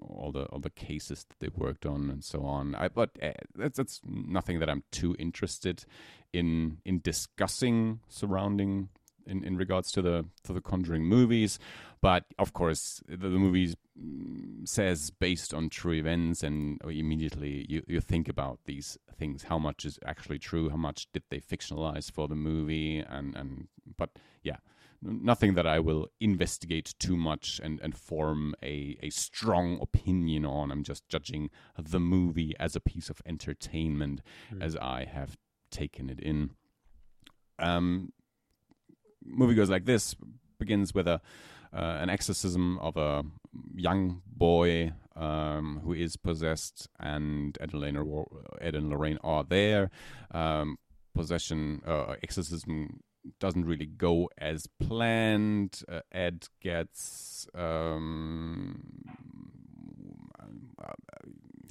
all the all the cases that they worked on and so on. I, but uh, that's that's nothing that I'm too interested in in discussing surrounding in, in regards to the to the Conjuring movies. But of course, the, the movie mm, says based on true events, and immediately you, you think about these things. How much is actually true? How much did they fictionalize for the movie? And and but yeah, nothing that I will investigate too much and, and form a, a strong opinion on. I'm just judging the movie as a piece of entertainment as I have taken it in. Um, movie goes like this: begins with a uh, an exorcism of a young boy um, who is possessed, and Ed and Lorraine, Ed and Lorraine are there. Um, possession, uh, exorcism doesn't really go as planned. Uh, Ed gets um,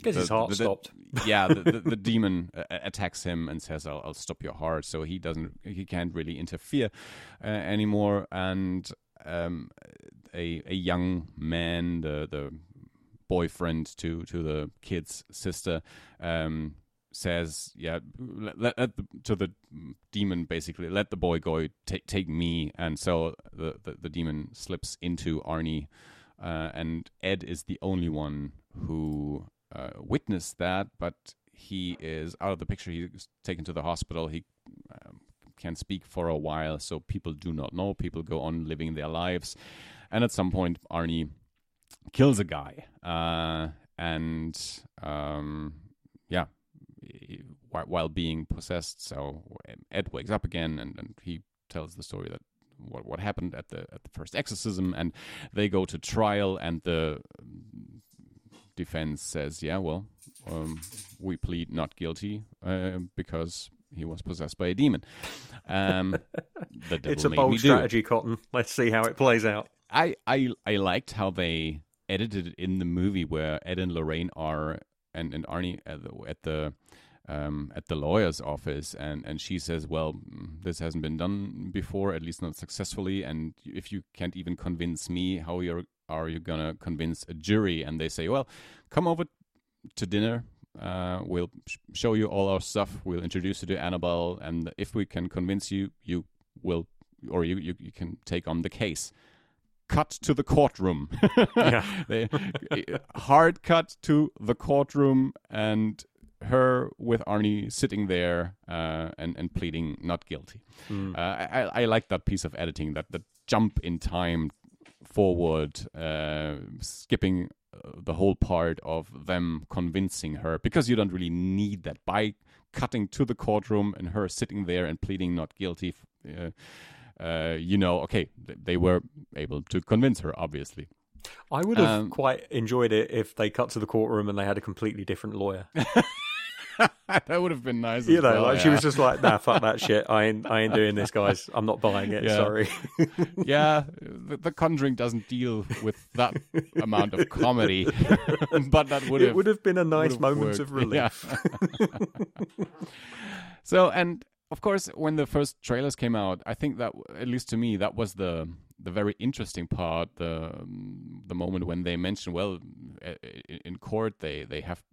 Gets his heart the- the- stopped. yeah, the, the, the demon uh, attacks him and says, I'll, "I'll stop your heart." So he doesn't, he can't really interfere uh, anymore. And um, a a young man, the the boyfriend to to the kid's sister, um, says, "Yeah, let, let, let the, to the demon basically, let the boy go. Take take me." And so the the, the demon slips into Arnie, uh, and Ed is the only one who uh, witnessed that, but he is out of the picture. He's taken to the hospital. He um, can't speak for a while, so people do not know. People go on living their lives, and at some point, Arnie kills a guy, uh, and um, yeah, while being possessed. So Ed wakes up again, and, and he tells the story that what what happened at the at the first exorcism, and they go to trial, and the defense says, yeah, well, um, we plead not guilty uh, because he was possessed by a demon. Um, the devil It's a bold me do it. strategy, Cotton. Let's see how it plays out. I, I I liked how they edited it in the movie where Ed and Lorraine are and, and Arnie at the at the, um, at the lawyer's office and, and she says, Well, this hasn't been done before, at least not successfully, and if you can't even convince me, how you're are you gonna convince a jury? And they say, Well, come over to dinner. Uh, we'll sh- show you all our stuff. We'll introduce you to Annabelle, and if we can convince you, you will, or you, you, you can take on the case cut to the courtroom. Yeah. They- hard cut to the courtroom and her with Arnie sitting there uh, and and pleading not guilty. Hmm. Uh, I, I I like that piece of editing that the jump in time forward, uh, skipping uh, the whole part of them convincing her because you don't really need that by cutting to the courtroom and her sitting there and pleading not guilty. Uh, uh, you know, okay, they were able to convince her, obviously. I would have Um, quite enjoyed it if they cut to the courtroom and they had a completely different lawyer. that would have been nice. You as know, well, like she was just like, "Nah, fuck that shit. I ain't, I ain't doing this, guys. I'm not buying it. Yeah. Sorry." yeah, the, the Conjuring doesn't deal with that amount of comedy, but that would have would have been a nice moment worked. of relief. Yeah. so, and of course, when the first trailers came out, I think that, at least to me, that was the the very interesting part. The um, the moment when they mention, well, i- i- in court they they have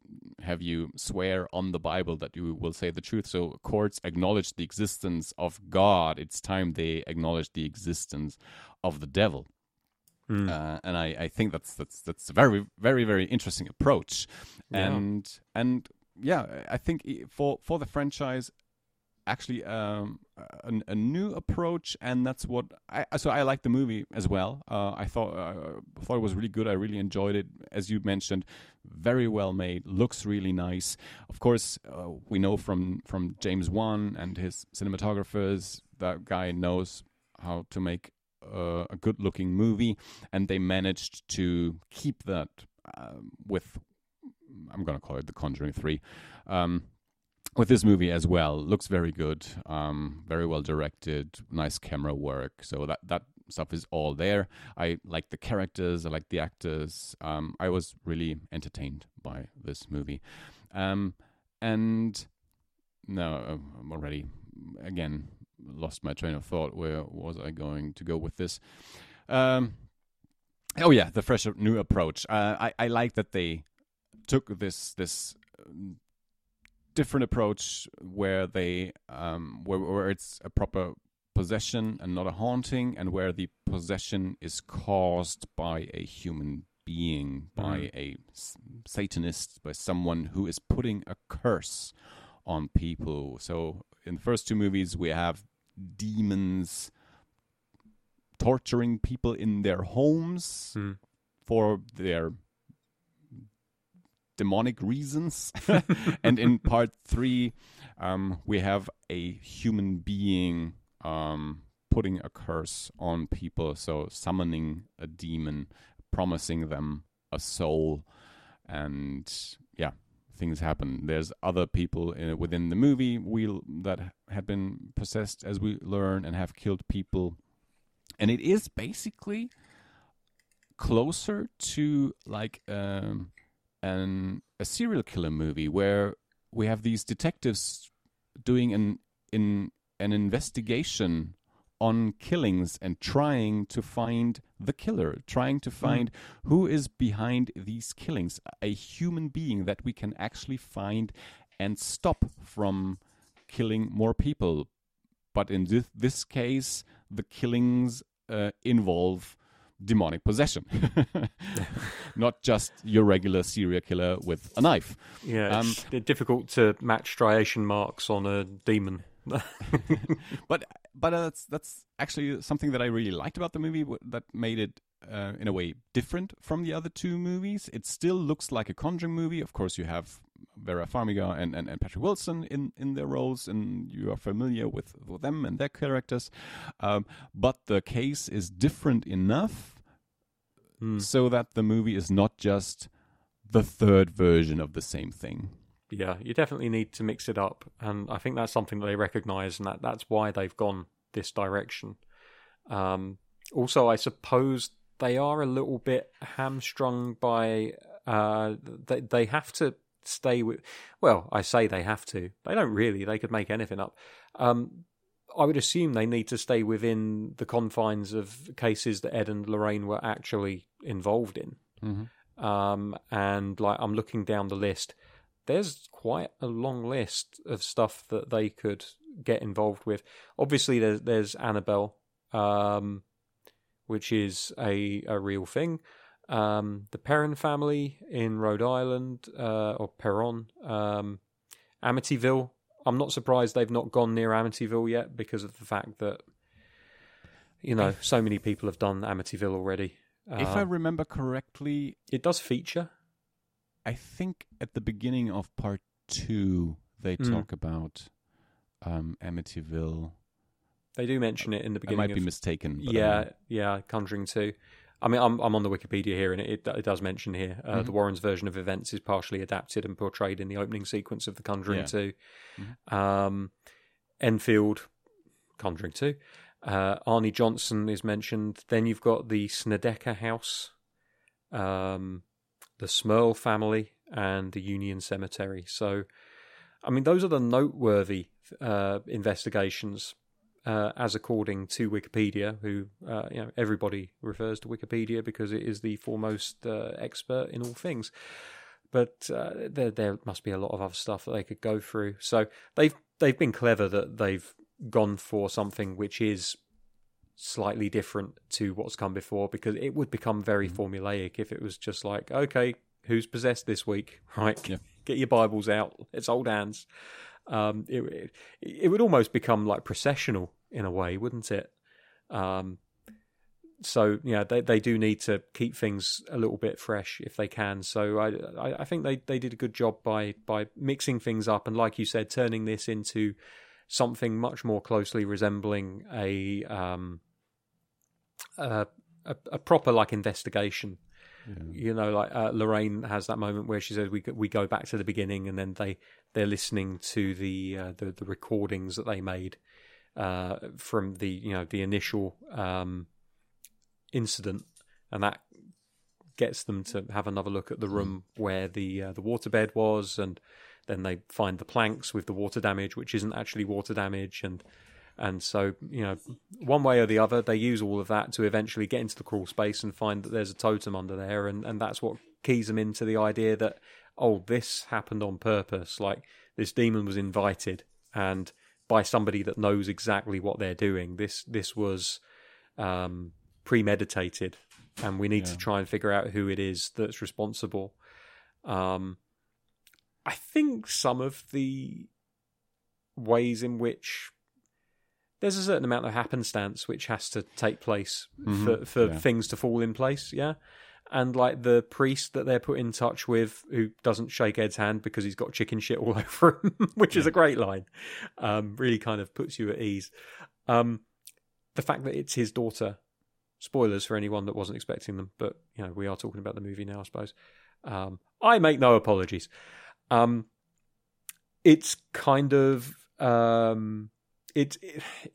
have you swear on the Bible that you will say the truth. So courts acknowledge the existence of God. It's time they acknowledge the existence of the devil. Uh, and I, I think that's that's that's a very very very interesting approach, Yeah. and and yeah, I think for for the franchise, actually um, a, a new approach, and that's what I so I like the movie as well. Uh, I thought uh, thought it was really good. I really enjoyed it, as you mentioned, very well made. Looks really nice. Of course, uh, we know from from James Wan and his cinematographers that guy knows how to make uh, a good looking movie, and they managed to keep that um, with. I'm gonna call it The Conjuring Three. Um, with this movie as well, looks very good, um, very well directed, nice camera work. So that that stuff is all there. I like the characters, I like the actors. Um, I was really entertained by this movie, um, and no, I'm already again lost my train of thought. Where was I going to go with this? Um, oh yeah, the fresh new approach. Uh, I I like that they took this this different approach where they um, where where it's a proper possession and not a haunting, and where the possession is caused by a human being, by a s- Satanist, by someone who is putting a curse on people. So in the first two movies, we have demons torturing people in their homes Hmm. for their demonic reasons. and in part three, um, we have a human being um, putting a curse on people, so summoning a demon, promising them a soul, and yeah, things happen. There's other people in, within the movie we that have been possessed, as we learn, and have killed people, and it is basically closer to like um, an a serial killer movie where we have these detectives doing an in an investigation on killings and trying to find the killer, trying to find who is behind these killings, a human being that we can actually find and stop from killing more people. But in this, this case, the killings uh, involve demonic possession, not just your regular serial killer with a knife. Yeah, Um, it's difficult to match striation marks on a demon. but but uh, that's that's actually something that I really liked about the movie that made it uh, in a way different from the other two movies. It still looks like a Conjuring movie. Of course, you have Vera Farmiga and, and, and Patrick Wilson in, in their roles, and you are familiar with, with them and their characters. Um, but the case is different enough so that the movie is not just the third version of the same thing. Yeah, you definitely need to mix it up, and I think that's something that they recognise, and that that's why they've gone this direction. Um, also, I suppose they are a little bit hamstrung by uh, they they have to stay with. Well, I say they have to. They don't really. They could make anything up. Um, I would assume they need to stay within the confines of cases that Ed and Lorraine were actually involved in. Mm-hmm. Um, and like I'm looking down the list, there's quite a long list of stuff that they could get involved with. Obviously, there's there's Annabelle, um, which is a a real thing. Um, the Perron family in Rhode Island, uh, or Perron, um, Amityville. I'm not surprised they've not gone near Amityville yet because of the fact that you know so many people have done Amityville already. if I Uh, remember correctly, it does feature. I think at the beginning of part two they Mm. talk about um, Amityville. They do mention it in the beginning. I might of, be mistaken. But yeah, um, yeah, Conjuring Two. I mean, I'm I'm on the Wikipedia here, and it it does mention here uh, Mhm. the Warrens' version of events is partially adapted and portrayed in the opening sequence of The Conjuring Yeah. 2 Mhm. Um, Enfield, Conjuring Two. Uh, Arnie Johnson is mentioned. Then you've got the Snedeker House, um, the Smurl family, and the Union Cemetery. So, I mean, those are the noteworthy uh, investigations uh, as according to Wikipedia, who uh, you know everybody refers to Wikipedia because it is the foremost uh, expert in all things. But uh, there there must be a lot of other stuff that they could go through. So they've they've been clever that they've gone for something which is slightly different to what's come before because it would become very formulaic if it was just like okay who's possessed this week right Yeah. get your bibles out It's old hands um, it, it it would almost become like processional in a way, wouldn't it? Um, so yeah, they they do need to keep things a little bit fresh if they can. So I I, I think they, they did a good job by by mixing things up and like you said, turning this into something much more closely resembling a um a, a, a proper like investigation you know, like uh, Lorraine has that moment where she says we go- we go back to the beginning, and then they they're listening to the uh, the, the recordings that they made uh, from the you know the initial um, incident, and that gets them to have another look at the room where the uh, the waterbed was, and then they find the planks with the water damage, which isn't actually water damage, and and so you know one way or the other they use all of that to eventually get into the crawl space and find that there's a totem under there, and and that's what keys them into the idea that oh this happened on purpose, like this demon was invited and by somebody that knows exactly what they're doing. This this was um, premeditated, and we need to try and figure out who it is that's responsible. Um, I think some of the ways in which there's a certain amount of happenstance which has to take place Mhm, for for yeah. things to fall in place, yeah. And like the priest that they're put in touch with, who doesn't shake Ed's hand because he's got chicken shit all over him, which is a great line. Um, really kind of puts you at ease. Um, the fact that it's his daughter. Spoilers for anyone that wasn't expecting them, but you know we are talking about the movie now, I suppose. Um, I make no apologies. Um, it's kind of um, it's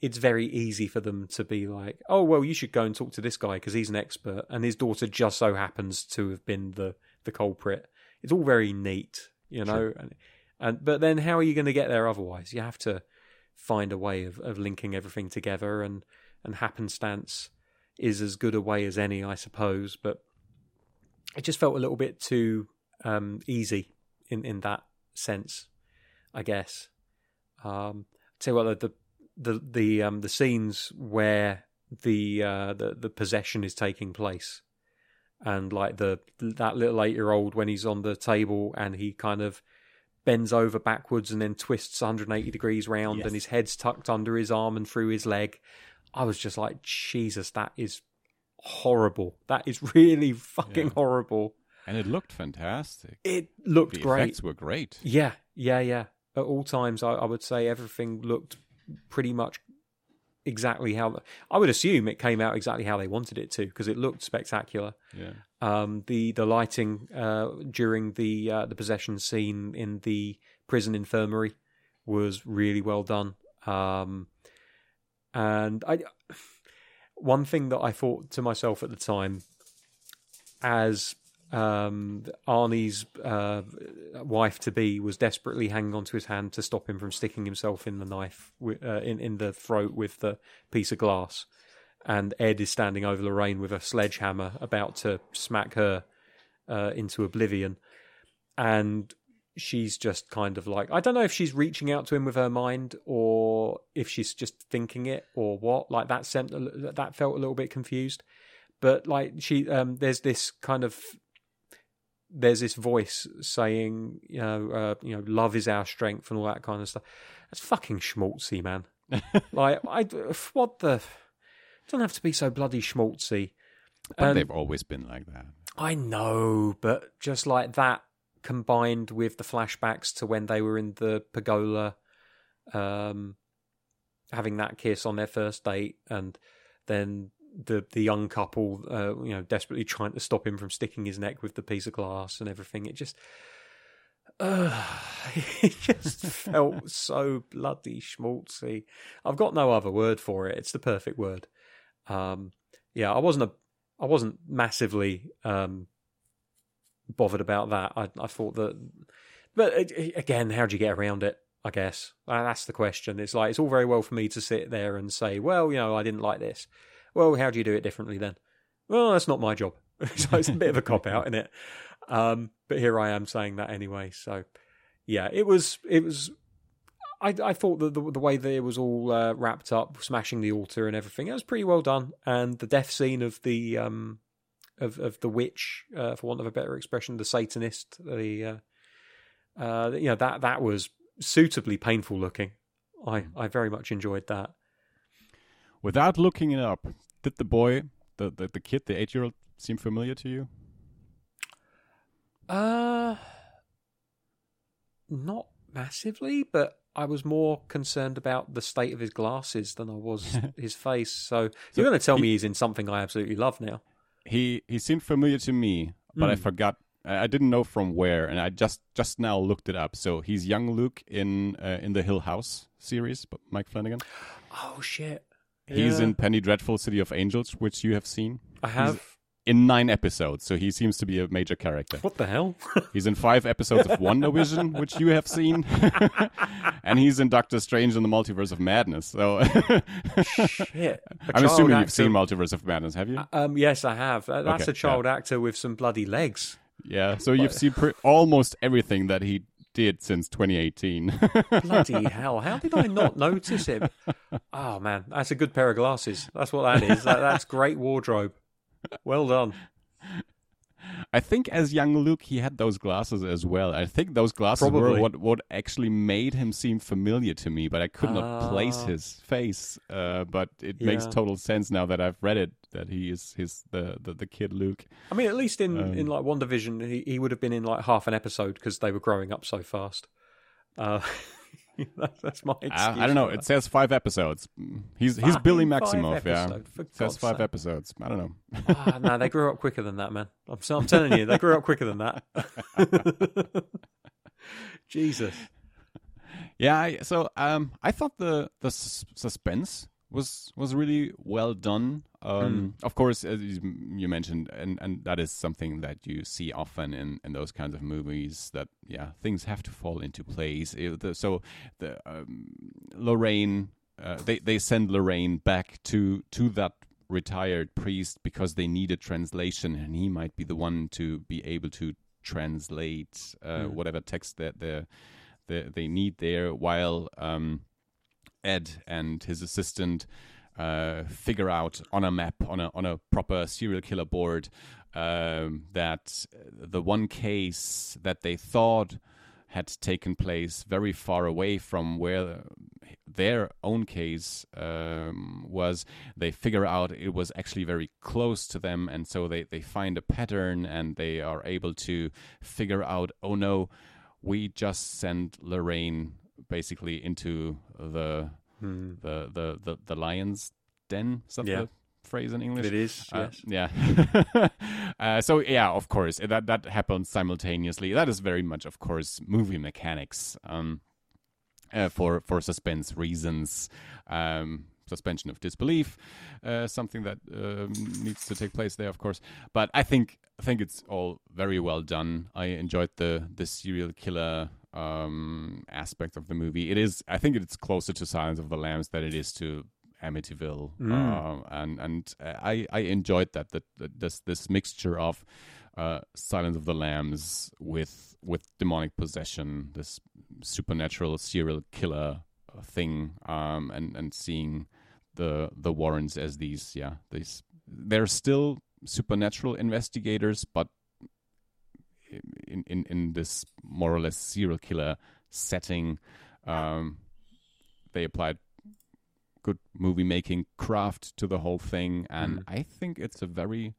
it's very easy for them to be like, oh well, you should go and talk to this guy because he's an expert, and his daughter just so happens to have been the the culprit. It's all very neat, you know, and, and but then how are you going to get there otherwise? You have to find a way of, of linking everything together, and and happenstance is as good a way as any, I suppose. But it just felt a little bit too um, easy in in that sense, I guess. Um, tell you what, the the the um, the scenes where the uh, the the possession is taking place, and like the that little eight year old when he's on the table and he kind of bends over backwards and then twists 180 degrees round Yes. and his head's tucked under his arm and through his leg. I was just like, Jesus, that is horrible. That is really fucking Yeah. horrible. and it looked fantastic. It looked the great. effects were great. Yeah, yeah, yeah. At all times, I, I would say everything looked pretty much exactly how I would assume it came out exactly how they wanted it to because it looked spectacular. Yeah. Um, the the lighting uh, during the uh, the possession scene in the prison infirmary was really well done. Um, and I one thing that I thought to myself at the time, as um, Arnie's uh, wife to be was desperately hanging onto his hand to stop him from sticking himself in the knife uh, in in the throat with the piece of glass, and Ed is standing over Lorraine with a sledgehammer about to smack her uh, into oblivion, and she's just kind of like I don't know if she's reaching out to him with her mind or if she's just thinking it or what. Like that sent that felt a little bit confused, but like she um, there's this kind of there's this voice saying you know uh, you know love is our strength and all that kind of stuff. That's fucking schmaltzy, man. like I what the don't have to be so bloody schmaltzy. But And- they've always been like that. I know, but just like that combined with the flashbacks to when they were in the pergola, um, having that kiss on their first date, and then the the young couple, uh, you know, desperately trying to stop him from sticking his neck with the piece of glass and everything. It just, uh, it just felt so bloody schmaltzy. I've got no other word for it. It's the perfect word. Um, yeah, I wasn't a I wasn't massively um, bothered about that. I, I thought that, but again, how do you get around it? I guess that's the question. It's like it's all very well for me to sit there and say, "Well, you know, I didn't like this." Well, how do you do it differently then? Well, that's not my job. so it's a bit of a cop out, isn't it? Um, but here I am saying that anyway. So yeah, it was it was. I, I thought that the, the way that it was all uh, wrapped up, smashing the altar and everything, it was pretty well done. And the death scene of the um, of of the witch, uh, for want of a better expression, the Satanist, the uh, uh, you know that that was suitably painful looking. I I very much enjoyed that. Without looking it up, did the boy, the the, the kid, the eight year old, seem familiar to you? Uh, not massively, but I was more concerned about the state of his glasses than I was his face. So, you're going to tell he- me he's in something I absolutely love now. He he seemed familiar to me, but I Mm. forgot. I I didn't know from where, and I just just now looked it up. So he's young Luke in uh, in the Hill House series, but Mike Flanagan. Oh shit! He's Yeah. in Penny Dreadful City of Angels, which you have seen. I have. in nine episodes, so he seems to be a major character. What the hell? He's in five episodes of WandaVision, which you have seen, and he's in Doctor Strange in the Multiverse of Madness. So shit! A I'm assuming you've seen Multiverse of Madness, have you? Um, yes, I have. Uh, That's Okay, a child actor with some bloody legs. yeah. So you've seen pre- almost everything that he did since 2018. Bloody hell! How did I not notice him? Oh man, that's a good pair of glasses. That's what that is. That, that's great wardrobe. Well done. I think as young Luke, he had those glasses as well. I think those glasses were what what actually made him seem familiar to me, but I could not place Ah. his face. Uh, but it makes total sense now that I've read it that he is his the the, the kid Luke. I mean, at least in, Um, in like WandaVision, he, he would have been in like half an episode because they were growing up so fast. Uh, that's, that's my excuse. I, I don't know. It says five episodes. He's he's Billy Fucking Maximoff. Yeah, episode, says five sake. episodes. I don't know. Ah, no, they grew up quicker than that, man. I'm, I'm telling you, they grew up quicker than that. Jesus. Yeah. I, so um, I thought the the sus- suspense was was really well done. Um, Of course, as you mentioned, and and that is something that you see often in in those kinds of movies. That yeah, things have to fall into place. So the um, Lorraine, uh, they they send Lorraine back to to that retired priest because they need a translation, and he might be the one to be able to translate uh, Mm. whatever text that they they they need there, while um, Ed and his assistant uh, figure out on a map on a on a proper serial killer board um, that the one case that they thought had taken place very far away from where their own case um, was they figure out it was actually very close to them and so they, they find a pattern and they are able to figure out oh no we just sent lorraine basically into the Hmm. the, the the the lion's den. Is that Yeah. the phrase in English? It is. Uh, yes. yeah. uh, so yeah, of course, that that happens simultaneously. That is very much, of course, movie mechanics. Um, uh, for for suspense reasons, um, suspension of disbelief, uh, something that um, needs to take place there, of course. But I think I think it's all very well done. I enjoyed the the serial killer um, aspect of the movie. It is, I think, it's closer to Silence of the Lambs than it is to Amityville, uh, and and uh, I I enjoyed that that, that this this mixture of uh, Silence of the Lambs with with demonic possession, this supernatural serial killer uh, thing, um, and and seeing the the Warrens as these yeah these they're still supernatural investigators, but in in in this more or less serial killer setting, um, they applied good movie making craft to the whole thing, and I think it's a very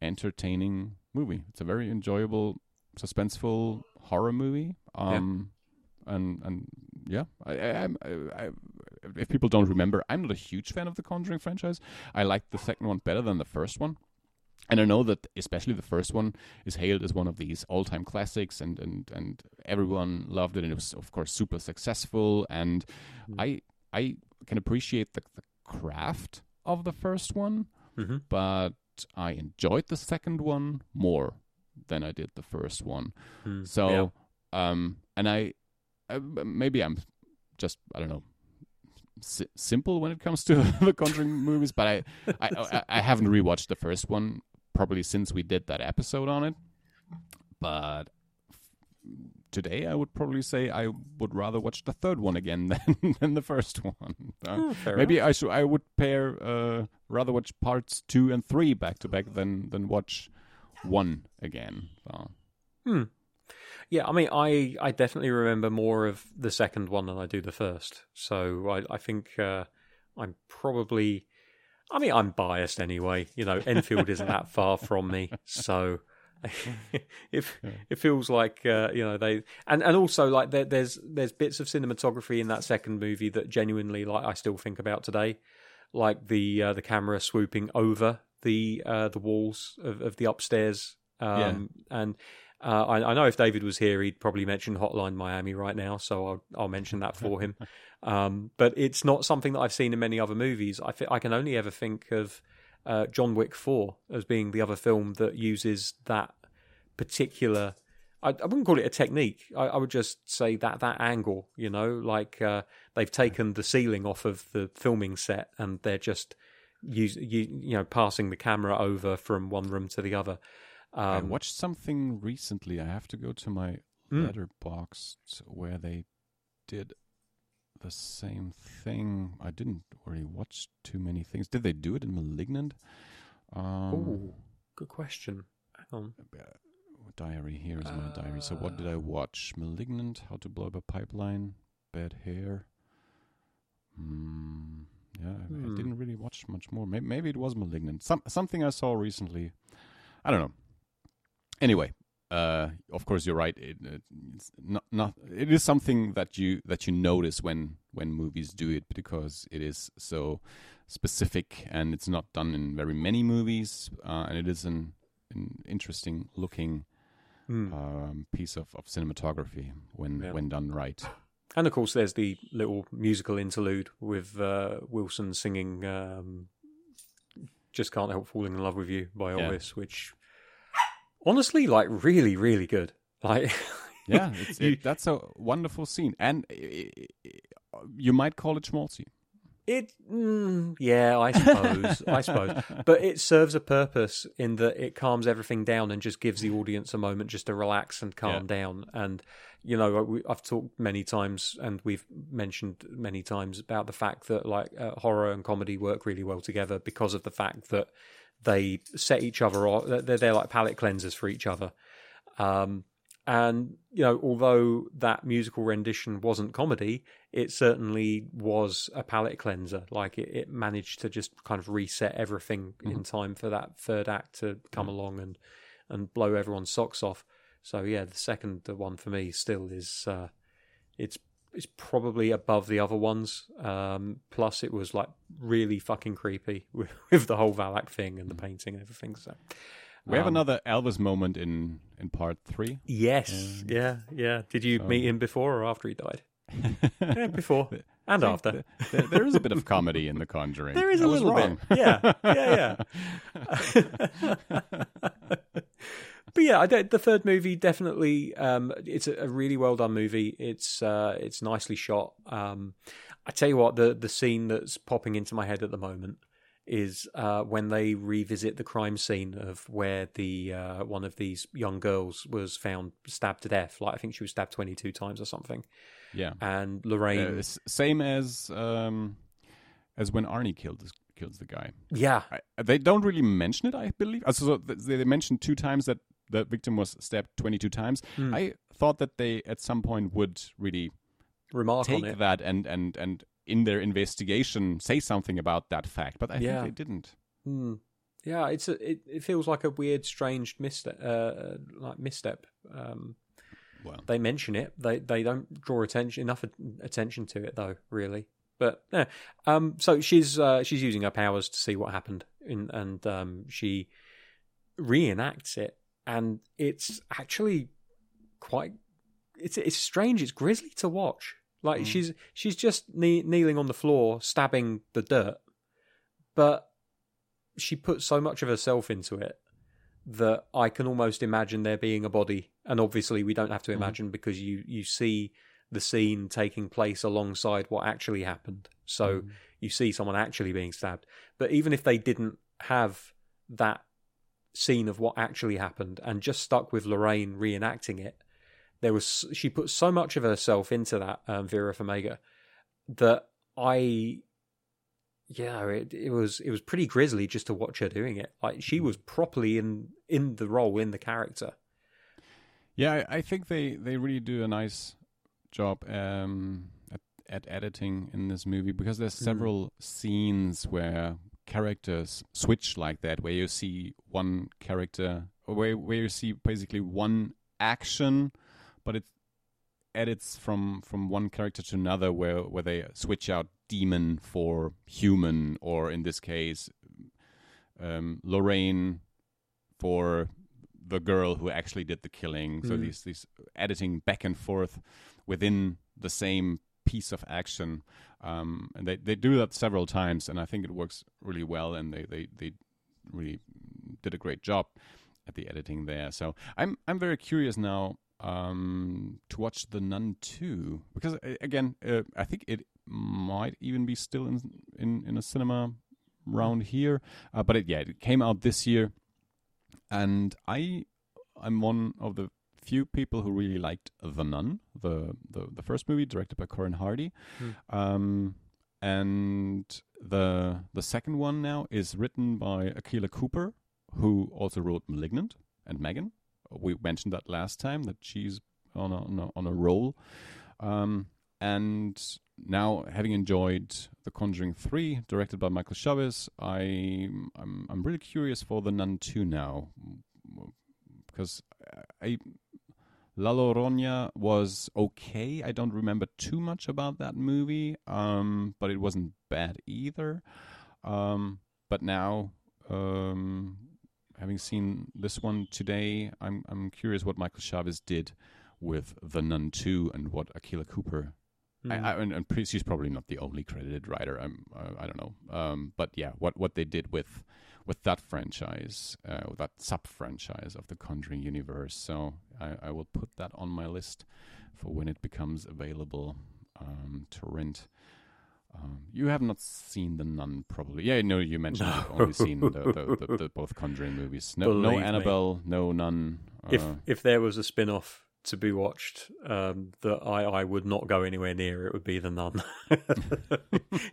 entertaining movie. It's a very enjoyable, suspenseful horror movie. Um, and and yeah, I, I, I, I, if people don't remember, I'm not a huge fan of the Conjuring franchise. I like the second one better than the first one. And I know that especially the first one is hailed as one of these all-time classics, and and and everyone loved it, and it was of course super successful. And I I can appreciate the, the craft of the first one, Mhm. but I enjoyed the second one more than I did the first one. Hmm. So, um, and I, uh, maybe I'm just I don't know si- simple when it comes to the Conjuring movies, but I, I, I, I haven't rewatched the first one probably since we did that episode on it. But today, I would probably say I would rather watch the third one again than, than the first one. Uh, Oh, maybe I should I would pair uh, rather watch parts two and three back to back than than watch one again. So. Hmm. Yeah, I mean, I, I definitely remember more of the second one than I do the first. So I, I think uh, I'm probably. I mean, I'm biased anyway. You know, Enfield isn't that far from me, so it it feels like uh, you know they and and also like there, there's there's bits of cinematography in that second movie that genuinely like I still think about today, like the uh, the camera swooping over the uh, the walls of, of the upstairs. Um, And uh, I, I know if David was here, he'd probably mention Hotline Miami right now, so I'll I'll mention that for him. Um, but it's not something that I've seen in many other movies. I thi- I can only ever think of uh, John Wick Four as being the other film that uses that particular. I, I wouldn't call it a technique. I, I would just say that that angle, you know, like uh, they've taken the ceiling off of the filming set and they're just use you, you know passing the camera over from one room to the other. I Um, watched something recently. I have to go to my Mm. Letterboxd where they did the same thing. I didn't really watch too many things. Did they do it in *Malignant*? Um, oh, good question. On. uh, diary. Here is my diary. So what did I watch? *Malignant*, *How to Blow Up a Pipeline*, *Bad Hair*. Mm, yeah, I- I Hmm. didn't really watch much more. Maybe, maybe it was *Malignant*. Some something I saw recently. I don't know. Anyway, uh, of course you're right. It, it's not, not. It is something that you that you notice when when movies do it because it is so specific and it's not done in very many movies, uh, and it is an, an interesting looking Hmm. um, piece of, of cinematography when Yeah. when done right. And of course, there's the little musical interlude with uh, Wilson singing um, "Just Can't Help Falling in Love with You" by Yeah. Elvis, which honestly, like, really, really good. Like, Yeah, it's, it, that's a wonderful scene, and you might call it schmaltzy. It, mm, yeah, I suppose, I suppose, but it serves a purpose in that it calms everything down and just gives the audience a moment just to relax and calm down. And you know, I've talked many times, and we've mentioned many times about the fact that like uh, horror and comedy work really well together because of the fact that they set each other off. They're, they're like palate cleansers for each other. Um, and you know, although that musical rendition wasn't comedy, it certainly was a palate cleanser. Like it, it managed to just kind of reset everything in time for that third act to come along and and blow everyone's socks off. So yeah, the second one for me still is uh, it's it's probably above the other ones. Um, plus, it was like really fucking creepy with, with the whole Valak thing and the painting and everything. So We have um, another Elvis moment in in part three. Yes, yeah, yeah. Did you So- meet him before or after he died? Yeah, before and after. there, there is a bit of comedy in The Conjuring. There is I a little wrong. bit. Yeah, yeah, yeah. but yeah, I don't, the third movie definitely. Um, it's a, a really well done movie. It's uh, it's nicely shot. Um, I tell you what, the the scene that's popping into my head at the moment is uh, when they revisit the crime scene of where the uh, one of these young girls was found stabbed to death. Like I think she was stabbed twenty two times or something. Yeah. And Uh, Lorraine, s- same as um, as when Arnie killed kills the guy. yeah, I, they don't really mention it, I believe. Uh, So so they mentioned two times that the victim was stabbed 22 times. Hmm. I thought that they at some point would really remark on take it. that and, and, and in their investigation say something about that fact, but I Yeah. think they didn't. Hmm. Yeah, it's a, it, it feels like a weird, strange misstep. Uh, like misstep. Um, Well, they mention it. They they don't draw attention enough attention to it though. Really, but yeah. Um. So she's uh, she's using her powers to see what happened, in, and um, she reenacts it, and it's actually quite. It's it's strange. It's grisly to watch. Like Mm. she's she's just knee, kneeling on the floor, stabbing the dirt, but she puts so much of herself into it that I can almost imagine there being a body. And obviously, we don't have to Mhm. imagine because you you see the scene taking place alongside what actually happened. So Mm. you see someone actually being stabbed. But even if they didn't have that scene of what actually happened and just stuck with Lorraine reenacting it, there was she put so much of herself into that um, Vera Farmiga that I yeah it, it was it was pretty grisly just to watch her doing it. Like she was properly in in the role in the character. Yeah, I, I think they, they really do a nice job um, at, at editing in this movie because there's Mm. several scenes where characters switch like that, where you see one character, or where where you see basically one action, but it edits from from one character to another, where where they switch out demon for human, or in this case, um, Lorraine for the girl who actually did the killing. So Mm. these these editing back and forth within the same piece of action, um, and they they do that several times, and I think it works really well, and they they they really did a great job at the editing there. So I'm I'm very curious now um, to watch the Nun two because uh, again uh, I think it might even be still in in, in a cinema round here, uh, but it, yeah it came out this year, and I I'm one of the few people who really liked The Nun, the the, the first movie directed by Corin Hardy, Hmm. um, and the the second one now is written by Akela Cooper, who also wrote *Malignant* and *Megan*. We mentioned that last time that she's on a on a, on a roll, um, and now having enjoyed *The Conjuring 3*, directed by Michael Chaves, I I'm I'm really curious for *The Nun* 2 now, because I La Llorona was okay. I don't remember too much about that movie, um, but it wasn't bad either. Um, but now, um, having seen this one today, I'm I'm curious what Michael Chaves did with The Nun 2 and what Akela Cooper. I, Mm. I, and, and she's probably not the only credited writer. I'm, uh, I don't know. Um, but yeah, what what they did with with that franchise, uh, with that sub franchise of the Conjuring universe. So I, I will put that on my list for when it becomes available um, to rent. Um, you have not seen the Nun, probably. Yeah, no, you mentioned you've only seen the, the, the, the both Conjuring movies. No, no Believe me. Annabelle, no Nun. if uh, if there was a spin off to be watched um, that I, I would not go anywhere near, it would be the Nun.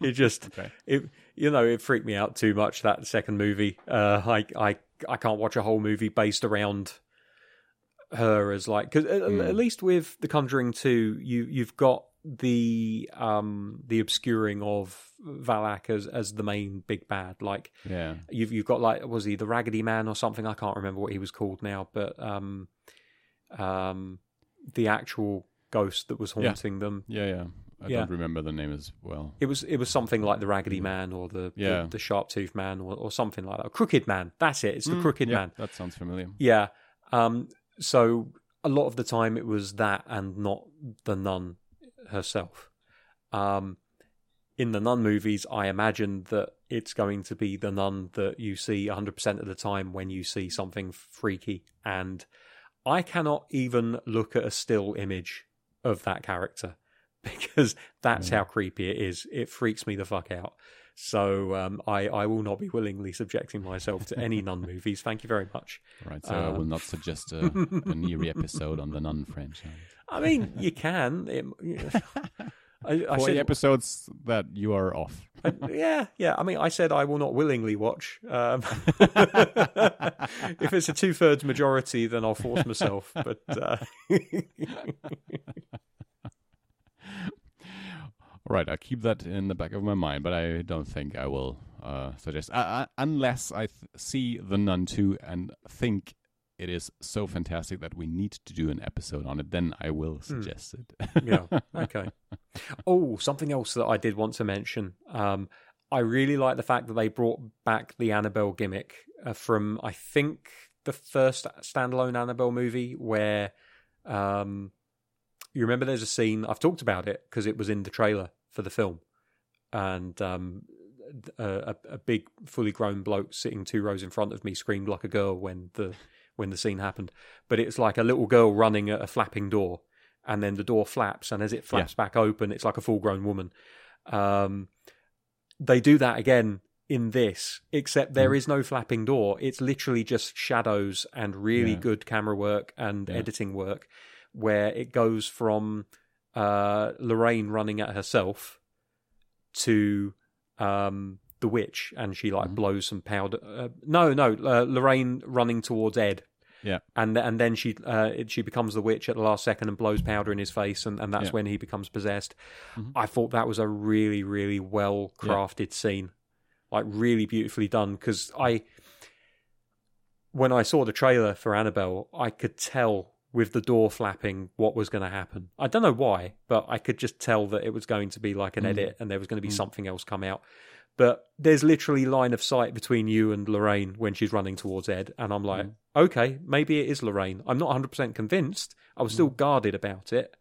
it just okay. it you know it freaked me out too much that second movie. Uh, I I I can't watch a whole movie based around her as like because at, Mm. at least with The Conjuring two, you you've got the um the obscuring of Valak as as the main big bad like Yeah. you've you've got like was he the Raggedy Man or something? I can't remember what he was called now, but um, um, the actual ghost that was haunting them. Yeah, yeah. I Yeah. don't remember the name as well. It was it was something like the Raggedy Man or the Yeah. the, the Sharp Tooth Man or, or something like that. Crooked Man. That's it. It's the Mm, Crooked yeah, Man. That sounds familiar. Yeah. Um, so a lot of the time it was that and not the nun herself. Um, in the nun movies, I imagine that it's going to be the nun that you see 100% of the time when you see something freaky. And I cannot even look at a still image of that character because that's how creepy it is. It freaks me the fuck out. So um, I, I will not be willingly subjecting myself to any nun movies. Thank you very much. Right, so I will Um, not suggest a, an Eerie episode on the Nun franchise. I mean, you can. It, I, I said, episodes that you are off. Yeah, yeah. I mean, I said I will not willingly watch. Um, if it's a two thirds majority, then I'll force myself. But uh, I'll keep that in the back of my mind, but I don't think I will uh, suggest, uh, uh, unless I th- see The Nun 2 and think it is so fantastic that we need to do an episode on it, then I will suggest it. yeah, okay. Oh, something else that I did want to mention. Um, I really like the fact that they brought back the Annabelle gimmick uh, from, I think, the first standalone Annabelle movie where um, you remember there's a scene, I've talked about it because it was in the trailer for the film. And um, a, a, a big, fully grown bloke sitting two rows in front of me screamed like a girl when the when the scene happened. But it's like a little girl running at a flapping door, and then the door flaps, and as it flaps back open, it's like a full grown woman. Um, they do that again in this, except there Mm. is no flapping door. It's literally just shadows and really Yeah. good camera work and Yeah. editing work, where it goes from uh, Lorraine running at herself to um, the witch, and she like Mhm. blows some powder. Uh, no, no, uh, Lorraine running towards Ed. Yeah. and and then she uh, she becomes the witch at the last second and blows powder in his face, and, and that's Yeah. when he becomes possessed. Mhm. I thought that was a really really well crafted scene, like really beautifully done. Because I, when I saw the trailer for Annabelle, I could tell with the door flapping what was going to happen. I don't know why, but I could just tell that it was going to be like an Mm. edit and there was going to be Mm. something else come out. But there's literally line of sight between you and Lorraine when she's running towards Ed, and I'm like, Mm. okay, maybe it is Lorraine. I'm not 100% convinced. I was still guarded about it,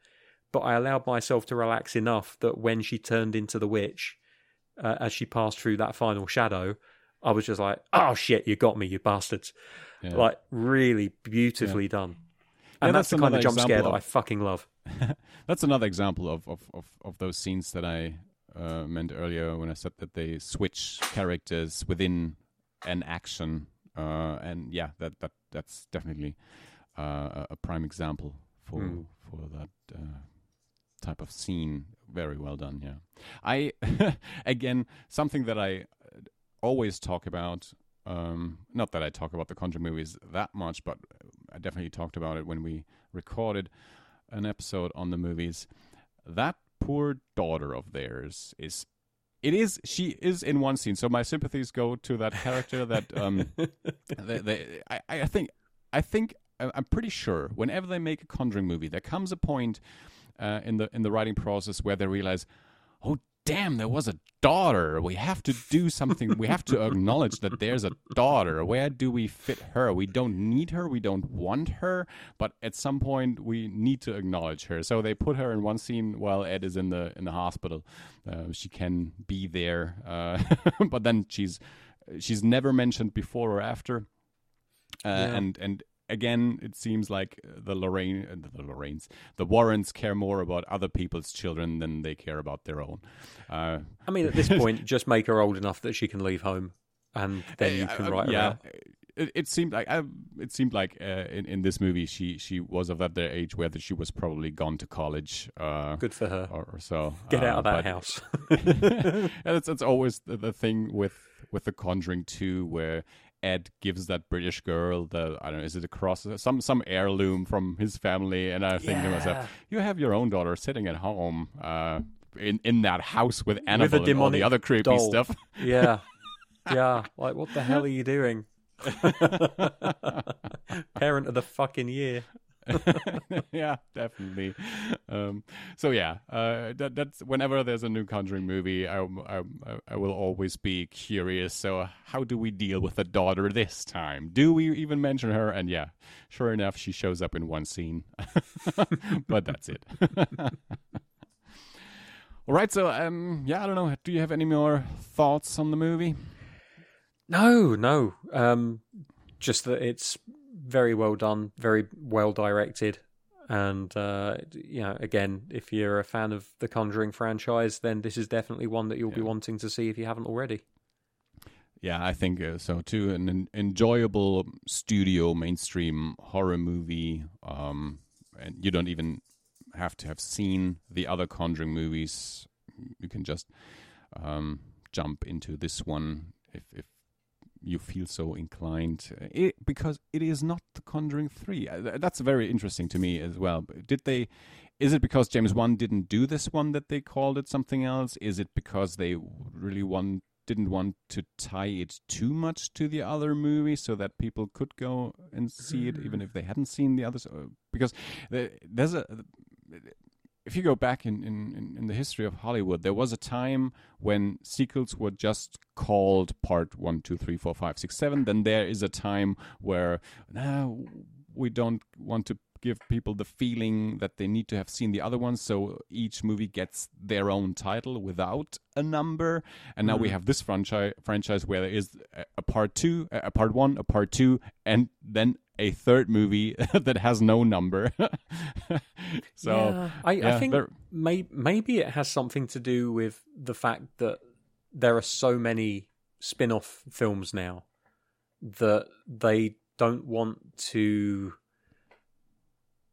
but I allowed myself to relax enough that when she turned into the witch, uh, as she passed through that final shadow, I was just like, oh shit, you got me, you bastards. Yeah. Like, really beautifully done. And Yeah, that's, that's the kind of jump scare example that I fucking love. That's another example of, of, of, of those scenes that I uh, meant earlier when I said that they switch characters within an action, uh, and yeah, that that that's definitely uh, a- prime example for Mm. for that uh, type of scene. Very well done. Yeah, I again something that I uh, always talk about. Um, not that I talk about the Conjuring movies that much, but I definitely talked about it when we recorded an episode on the movies. That poor daughter of theirs is. It is. She is in one scene, so my sympathies go to that character. That um, they, they, I, I think, I think, I'm pretty sure. Whenever they make a Conjuring movie, there comes a point uh, in the in the writing process where they realize, oh damn, there was a daughter. We have to do something. we have to acknowledge that there's a daughter. Where do we fit her? We don't need her. We don't want her. But at some point, we need to acknowledge her. So they put her in one scene while Ed is in the in the hospital. Uh, she can be there, uh, but then she's she's never mentioned before or after. Uh, Yeah. And and again, it seems like the Lorraine, uh, the Lorraines, the Warrens care more about other people's children than they care about their own. Uh, I mean, at this point, just make her old enough that she can leave home, and then you can uh, write her yeah. out. It, it seemed like I, it seemed like uh, in in this movie she she was of that age where she was probably gone to college. Uh, Good for her. or, or so. Get Uh, out of that but- house. and it's it's always the, the thing with with the Conjuring 2 where Ed gives that British girl the I don't know is it a cross some some heirloom from his family and I think to myself you have your own daughter sitting at home uh in in that house with Annabelle and all the other creepy doll. stuff yeah, yeah. Like, what the hell are you doing? Parent of the fucking year. yeah, definitely. Um, so yeah, uh, that, that's whenever there's a new Conjuring movie, I, I, I will always be curious. So how do we deal with the daughter this time? Do we even mention her? And yeah, sure enough, she shows up in one scene, but that's it. All right, so um, yeah, I don't know. Do you have any more thoughts on the movie? No, no. Um, just that it's very well done, very well directed, and uh, you know, again, if you're a fan of the Conjuring franchise, then this is definitely one that you'll be wanting to see if you haven't already. Yeah, I think uh, so too. An en- enjoyable studio mainstream horror movie, um, and you don't even have to have seen the other Conjuring movies. You can just um, jump into this one if if you feel so inclined, it, because it is not the Conjuring three. Uh, That's very interesting to me as well. Did they? Is it because James Wan didn't do this one that they called it something else? Is it because they really want didn't want to tie it too much to the other movie so that people could go and see it even if they hadn't seen the others? Uh, Because there's a if you go back in, in, in- the history of Hollywood, there was a time when sequels were just called part one, two, three, four, five, six, seven. Then there is a time where now we don't want to give people the feeling that they need to have seen the other ones, so each movie gets their own title without a number. And now we mm. have this franchise franchise where there is a, a part two, a a part one, a part two, and then a third movie that has no number. so Yeah, I, I think may, maybe it has something to do with the fact that there are so many spin off films now that they don't want to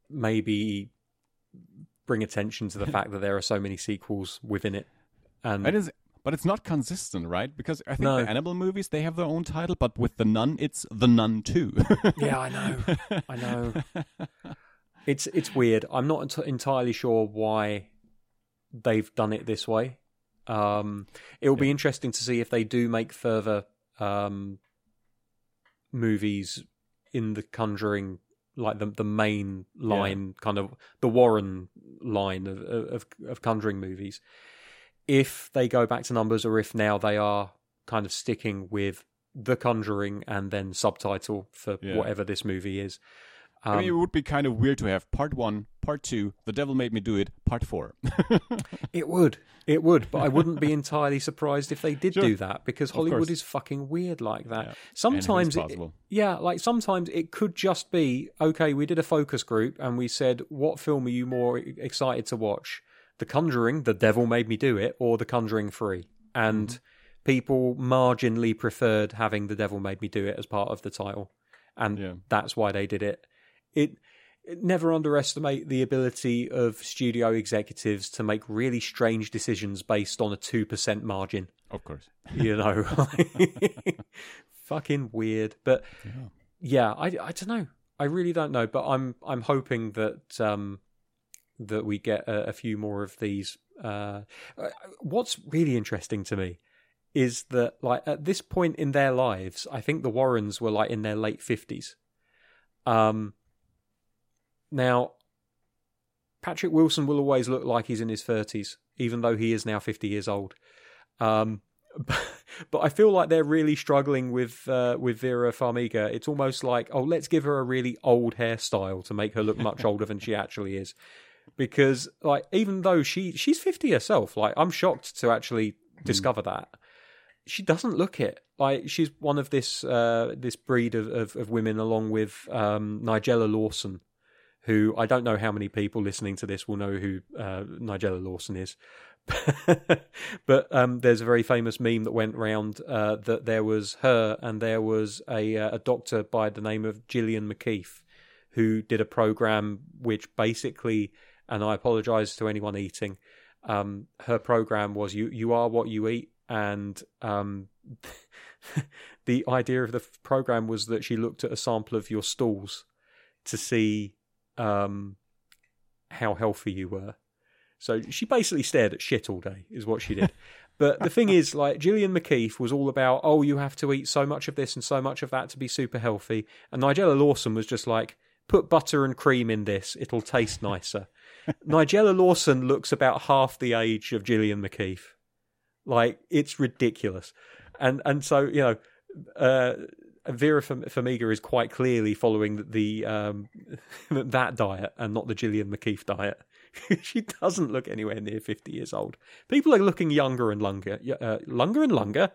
maybe bring attention to the fact that there are so many sequels within it. And It is, but it's not consistent, right? Because I think No. the Annabelle movies they have their own title, but with the Nun, it's the Nun too. yeah, I know, I know. It's it's weird. I'm not ent- entirely sure why they've done it this way. Um, it will be interesting to see if they do make further um, movies in the Conjuring, like the the main line, kind of the Warren line of, of of Conjuring movies. If they go back to numbers, or if now they are kind of sticking with the Conjuring and then subtitle for Yeah. whatever this movie is. I mean, it Um, would be kind of weird to have part one, part two, The Devil Made Me Do It, part four. It would. It would, but I wouldn't be entirely surprised if they did Sure. do that because Of Hollywood course. is fucking weird like that. Yeah. Sometimes, it, yeah, like sometimes it could just be okay. We did a focus group and we said, "What film are you more excited to watch? The Conjuring, The Devil Made Me Do It, or The Conjuring Three? And Mm-hmm. people marginally preferred having The Devil Made Me Do It as part of the title, and Yeah. that's why they did it. It never underestimate the ability of studio executives to make really strange decisions based on a 2% margin. Of course. You know, fucking weird. But yeah, I, I don't know. I really don't know. But I'm I'm hoping that um, that we get a, a few more of these. Uh, uh, what's really interesting to me is that like at this point in their lives, I think the Warrens were like in their late fifties. Um, now, Patrick Wilson will always look like he's in his thirties, even though he is now fifty years old. Um, but, but I feel like they're really struggling with uh, with Vera Farmiga. It's almost like, oh, let's give her a really old hairstyle to make her look much older than she actually is. Because like, even though she she's fifty herself, like I'm shocked to actually discover that she doesn't look it. Like she's one of this uh, this breed of, of, of women, along with um, Nigella Lawson, who I don't know how many people listening to this will know who uh, Nigella Lawson is. but um, there's a very famous meme that went round uh, that there was her and there was a uh, a doctor by the name of Gillian McKeith who did a program which basically, and I apologise to anyone eating, um, her program was you you are what you eat, and um, the idea of the program was that she looked at a sample of your stools to see um, how healthy you were. So she basically stared at shit all day, is what she did. but the thing is, like Gillian McKeith was all about, oh, you have to eat so much of this and so much of that to be super healthy, and Nigella Lawson was just like, put butter and cream in this; it'll taste nicer. Nigella Lawson looks about half the age of Gillian McKeith. Like it's ridiculous, and and so you know, uh, Vera Farmiga is quite clearly following the um, that diet and not the Gillian McKeith diet. she doesn't look anywhere near fifty years old. People are looking younger and younger, uh, younger and younger.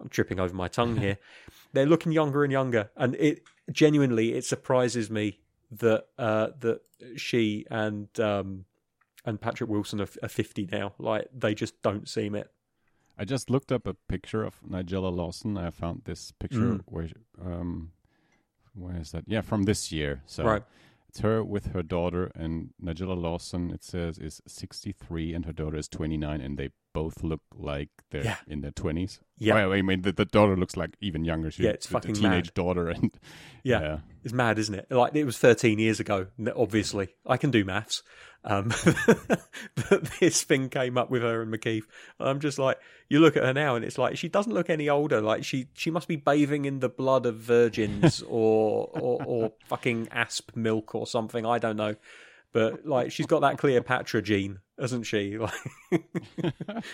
I'm tripping over my tongue here. They're looking younger and younger, and it genuinely it surprises me that uh, that she and um, and Patrick Wilson are, are 50 now. Like they just don't seem it. I just looked up a picture of Nigella Lawson. I found this picture Mm. where, um, where is that? Yeah, from this year. So Right. it's her with her daughter, and Nigella Lawson. It says is 63, and her daughter is 29, and they both look like they're Yeah. in their 20s. Yeah. Well, I mean, the, the daughter looks like even younger. She, Yeah, it's the- fucking the teenage mad. daughter, and Yeah. yeah. It's mad, isn't it? Like it was 13 years ago. Obviously, I can do maths. Um, but this thing came up with her and McKeith. I'm just like, you look at her now, and it's like she doesn't look any older. Like she she must be bathing in the blood of virgins or or, or fucking asp milk or something. I don't know. But like she's got that Cleopatra gene, hasn't she? Like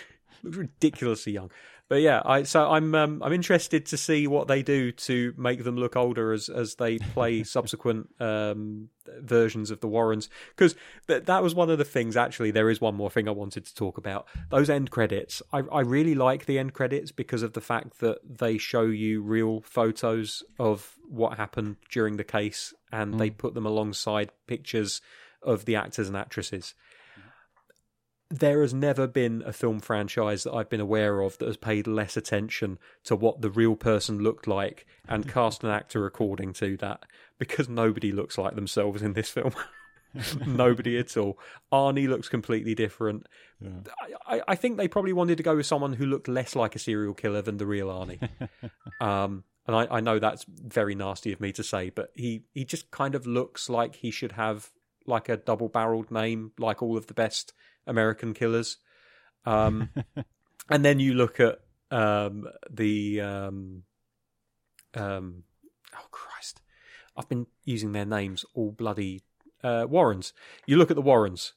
looks ridiculously young. But yeah, I so I'm um, I'm interested to see what they do to make them look older as as they play subsequent um, versions of the Warrens because th- that was one of the things. Actually, there is one more thing I wanted to talk about. Those end credits. I I really like the end credits because of the fact that they show you real photos of what happened during the case and they put them alongside pictures of the actors and actresses there has never been a film franchise that I've been aware of that has paid less attention to what the real person looked like and cast an actor according to that because nobody looks like themselves in this film. nobody at all. Arnie looks completely different. I, I, I think they probably wanted to go with someone who looked less like a serial killer than the real Arnie. um, and I, I know that's very nasty of me to say, but he, he just kind of looks like he should have like a double barreled name, like all of the best American killers. Um, and then you look at um, the um, um, oh Christ, I've been using their names all bloody uh, Warrens. You look at the Warrens.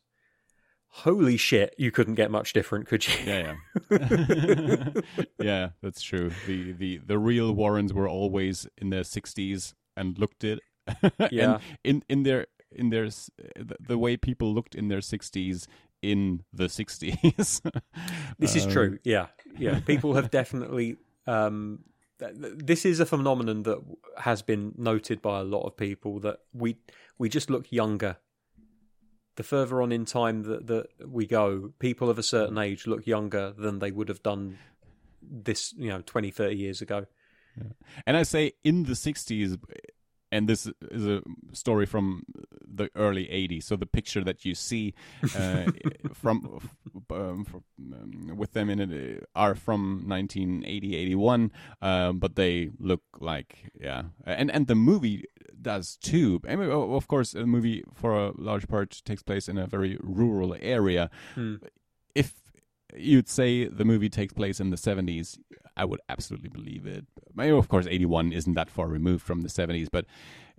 Holy shit! You couldn't get much different, could you? Yeah, yeah, yeah. That's true. The the the real Warrens were always in their sixties and looked it. Yeah. in in their in their the, way people looked in their sixties in the sixties. This is true. Yeah, yeah. People have definitely. Um, th- th- this is a phenomenon that has been noted by a lot of people that we we just look younger. The further on in time that, that we go, people of a certain age look younger than they would have done this, you know, 20, 30 years ago. And I say in the 60s, and this is a story from the early 80s. So the picture that you see uh, from, um, from um, with them in it uh, are from 1980, 81, um, but they look like yeah, and and the movie does too. I mean, of course, a movie for a large part takes place in a very rural area. If you'd say the movie takes place in the 70s, I would absolutely believe it. Mean, of course, 81 isn't that far removed from the 70s, but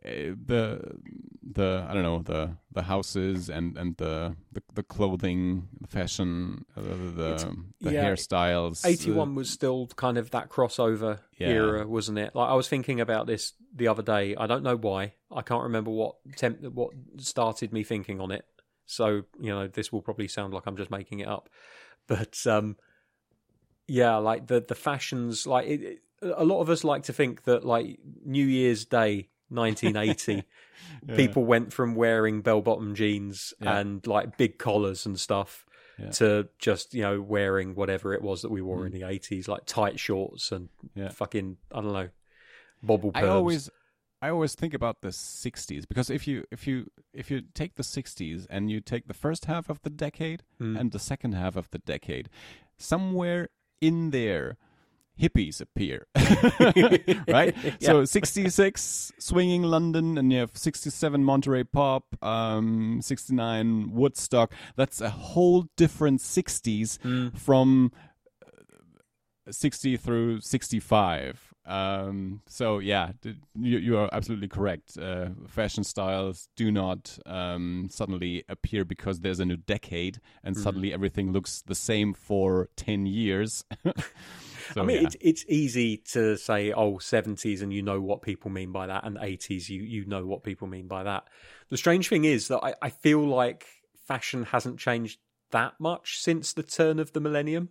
uh, the the I don't know the the houses and and the the, the clothing, the fashion, uh, the the yeah, hairstyles. uh, 81 was still kind of that crossover Yeah. era, wasn't it? Like I was thinking about this the other day. I don't know why. I can't remember what temp- what started me thinking on it. So, you know, this will probably sound like I'm just making it up. But um yeah, like the the fashions like it, it- a lot of us like to think that like New Year's Day 1980 people went from wearing bell-bottom jeans Yeah. and like big collars and stuff Yeah. to just you know wearing whatever it was that we wore in the 80s like tight shorts and Mm. Yeah. fucking i don't know bobble I always I always think about the 60s because if you if you if you take the 60s and you take the first half of the decade Hmm. and the second half of the decade somewhere in there hippies appear right so 66 swinging london and you have 67 monterey pop um 69 woodstock that's a whole different 60s Hmm. from 60 through 65. Um, so yeah, you, you are absolutely correct. Uh, fashion styles do not um, suddenly appear because there's a new decade and Mm-hmm. suddenly everything looks the same for 10 years. so, I mean, yeah. it's it's easy to say, oh, seventies, and you know what people mean by that, and eighties, you you know what people mean by that. The strange thing is that I, I feel like fashion hasn't changed that much since the turn of the millennium.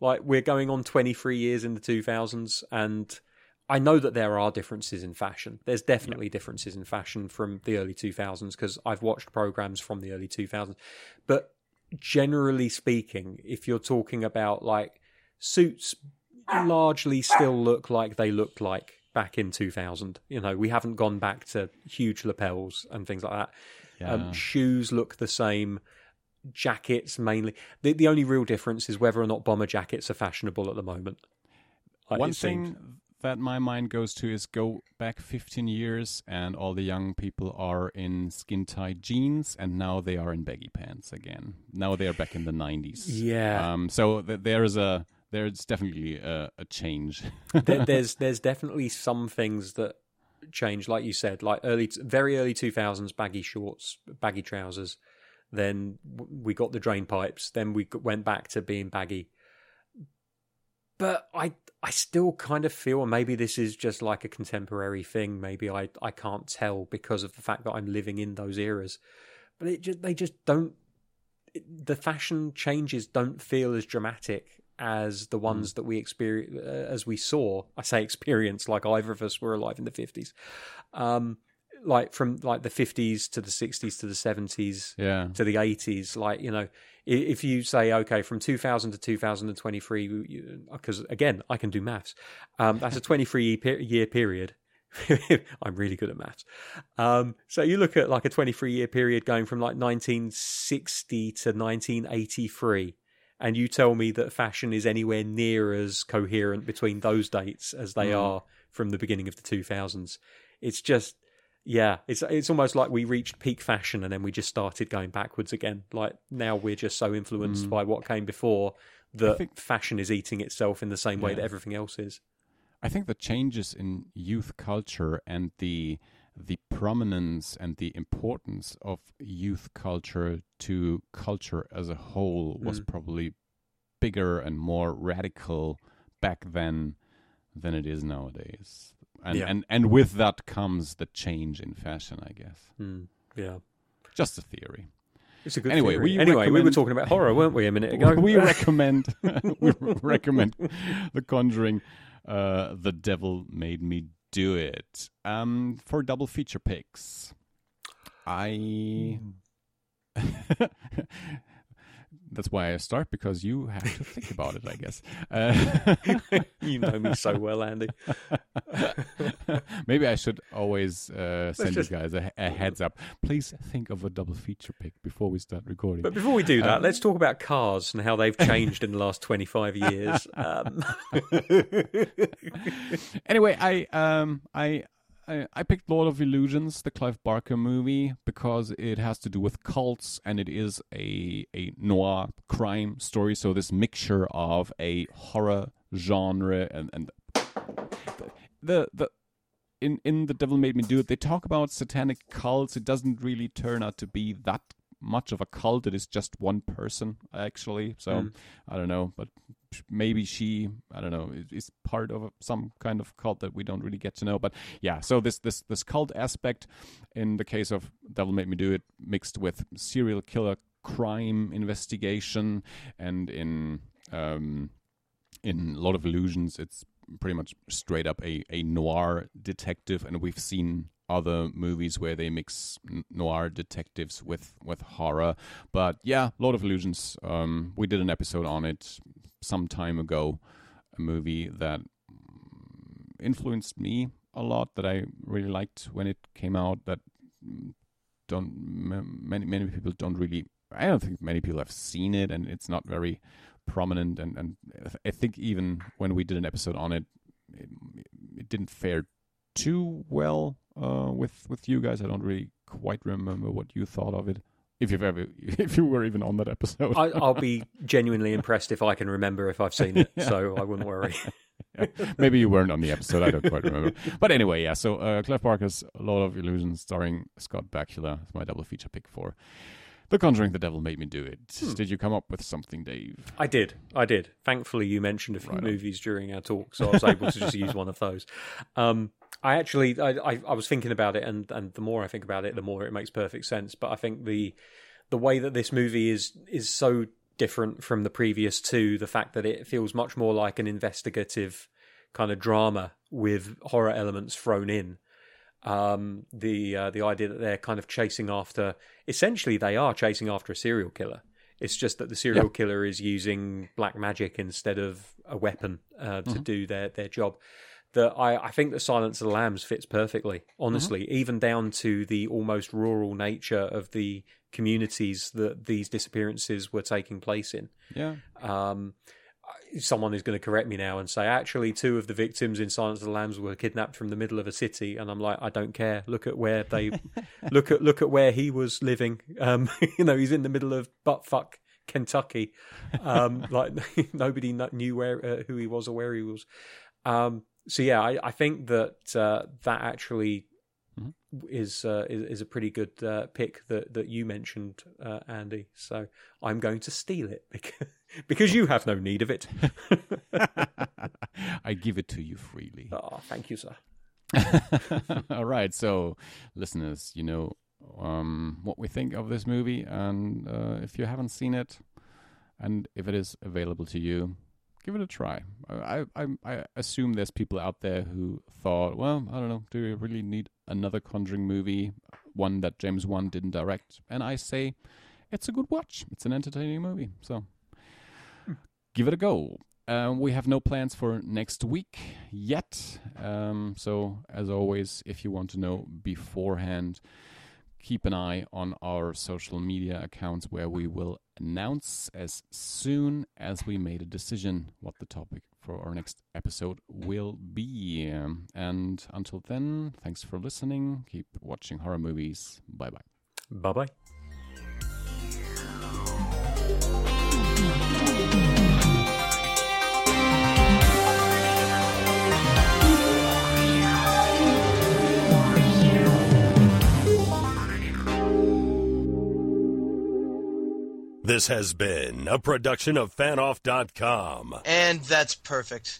Like we're going on twenty three years in the two thousands, and I know that there are differences in fashion. There's definitely differences in fashion from the early two thousands because I've watched programs from the early two thousands, but generally speaking, if you're talking about like suits largely still look like they looked like back in 2000. You know, we haven't gone back to huge lapels and things like that. Yeah. Um, shoes look the same. Jackets mainly. The, the only real difference is whether or not bomber jackets are fashionable at the moment. One thing that my mind goes to is go back 15 years and all the young people are in skin tight jeans and now they are in baggy pants again. Now they are back in the 90s. Yeah. Um, so th- there is a there's definitely a, a change. there, there's there's definitely some things that change, like you said, like early, very early two thousands, baggy shorts, baggy trousers. Then we got the drain pipes. Then we went back to being baggy. But I I still kind of feel, and maybe this is just like a contemporary thing. Maybe I I can't tell because of the fact that I'm living in those eras. But it just they just don't. The fashion changes don't feel as dramatic as the ones that we experience uh, as we saw i say experience like either of us were alive in the 50s um like from like the 50s to the 60s to the 70s yeah. to the 80s like you know if you say okay from 2000 to 2023 because again i can do maths um that's a 23 year period i'm really good at maths um so you look at like a 23 year period going from like 1960 to 1983 and you tell me that fashion is anywhere near as coherent between those dates as they Mm. are from the beginning of the 2000s it's just yeah it's it's almost like we reached peak fashion and then we just started going backwards again like now we're just so influenced Mm. by what came before that think- fashion is eating itself in the same way Yeah. that everything else is I think the changes in youth culture and the the prominence and the importance of youth culture to culture as a whole was Mm. probably bigger and more radical back then than it is nowadays. And Yeah. and and with that comes the change in fashion, I guess. Hmm. yeah Just a theory. it's a good Anyway, theory. we anyway we were talking about horror weren't we a minute ago we recommend we recommend The Conjuring. Uh, the Devil Made Me Do It. Um, for double feature picks, I. That's why I start because you have to think about it, I guess. Uh, you know me so well Andi maybe I should always uh, send just- you guys a, a heads up. Please think of a double feature pick before we start recording. But before we do that, Um, let's talk about cars and how they've changed in the last 25 years. Um, anyway, I um I, I picked Lord of Illusions, the Clive Barker movie, because it has to do with cults and it is a a noir crime story. So this mixture of a horror genre and and the the in in the Devil Made Me Do It, they talk about satanic cults. It doesn't really turn out to be that much of a cult. It is just one person actually. So Mm. I don't know, but maybe she I don't know is- part of some kind of cult that we don't really get to know. But yeah, so this this this cult aspect in the case of Devil Made Me Do It mixed with serial killer crime investigation and in um in Lord of Illusions, it's pretty much straight up a, a noir detective, and we've seen other movies where they mix noir detectives with with horror. But yeah, Lord of Illusions, um, we did an episode on it some time ago, a movie that influenced me a lot, that I really liked when it came out. That don't many many people don't really. I don't think many people have seen it, and it's not very prominent and and I think even when we did an episode on it, it, it didn't fare too well uh, with with you guys. I don't really quite remember what you thought of it. if you've ever, if you were even on that episode. I, I'll be genuinely impressed if I can remember if I've seen it, so I wouldn't worry. Maybe you weren't on the episode. I don't quite remember. But anyway, yeah. So uh, Clive Barker's A Lord of Illusions, starring Scott Bakula, is my double feature pick for The Conjuring. The Devil Made Me Do It. Hmm. Did you come up with something, Dave? I did, I did. Thankfully, you mentioned a few Right movies during our talk, so I was able to just use one of those. Um, I actually, I, I, I was thinking about it, and, and the more I think about it, the more it makes perfect sense. But I think the the way that this movie is is so different from the previous two, the fact that it feels much more like an investigative kind of drama with horror elements thrown in. Um, the uh, the idea that they're kind of chasing after, essentially, they are chasing after a serial killer. It's just that the serial Yeah. killer is using black magic instead of a weapon uh, to do their, their job. That I, I think the Silence of the Lambs fits perfectly, honestly, even down to the almost rural nature of the communities that these disappearances were taking place in. Yeah. Um, someone is going to correct me now and say, actually, two of the victims in Silence of the Lambs were kidnapped from the middle of a city, and I'm like, I don't care. Look at where they, look at look at where he was living. Um, you know, he's in the middle of buttfuck Kentucky. Um, like nobody kn- knew where uh, who he was or where he was. Um, so yeah, I, I think that uh, that actually Mhm. is, uh, is is a pretty good uh, pick that that you mentioned, uh, Andi. So I'm going to steal it because because you have no need of it. I give it to you freely. oh, thank you, sir. All right, so listeners, you know um, what we think of this movie, and uh, if you haven't seen it, and if it is available to you, give it a try. I, I I assume there's people out there who thought, well, I don't know, do we really need another Conjuring movie, one that James Wan didn't direct? And I say, it's a good watch. It's an entertaining movie, so give it a go. Um, we have no plans for next week yet. Um, so, as always, if you want to know beforehand, keep an eye on our social media accounts where we will announce as soon as we made a decision what the topic for our next episode will be. Um, and until then, thanks for listening. Keep watching horror movies. Bye bye. Bye bye. This has been a production of fanoff.com. And that's perfect.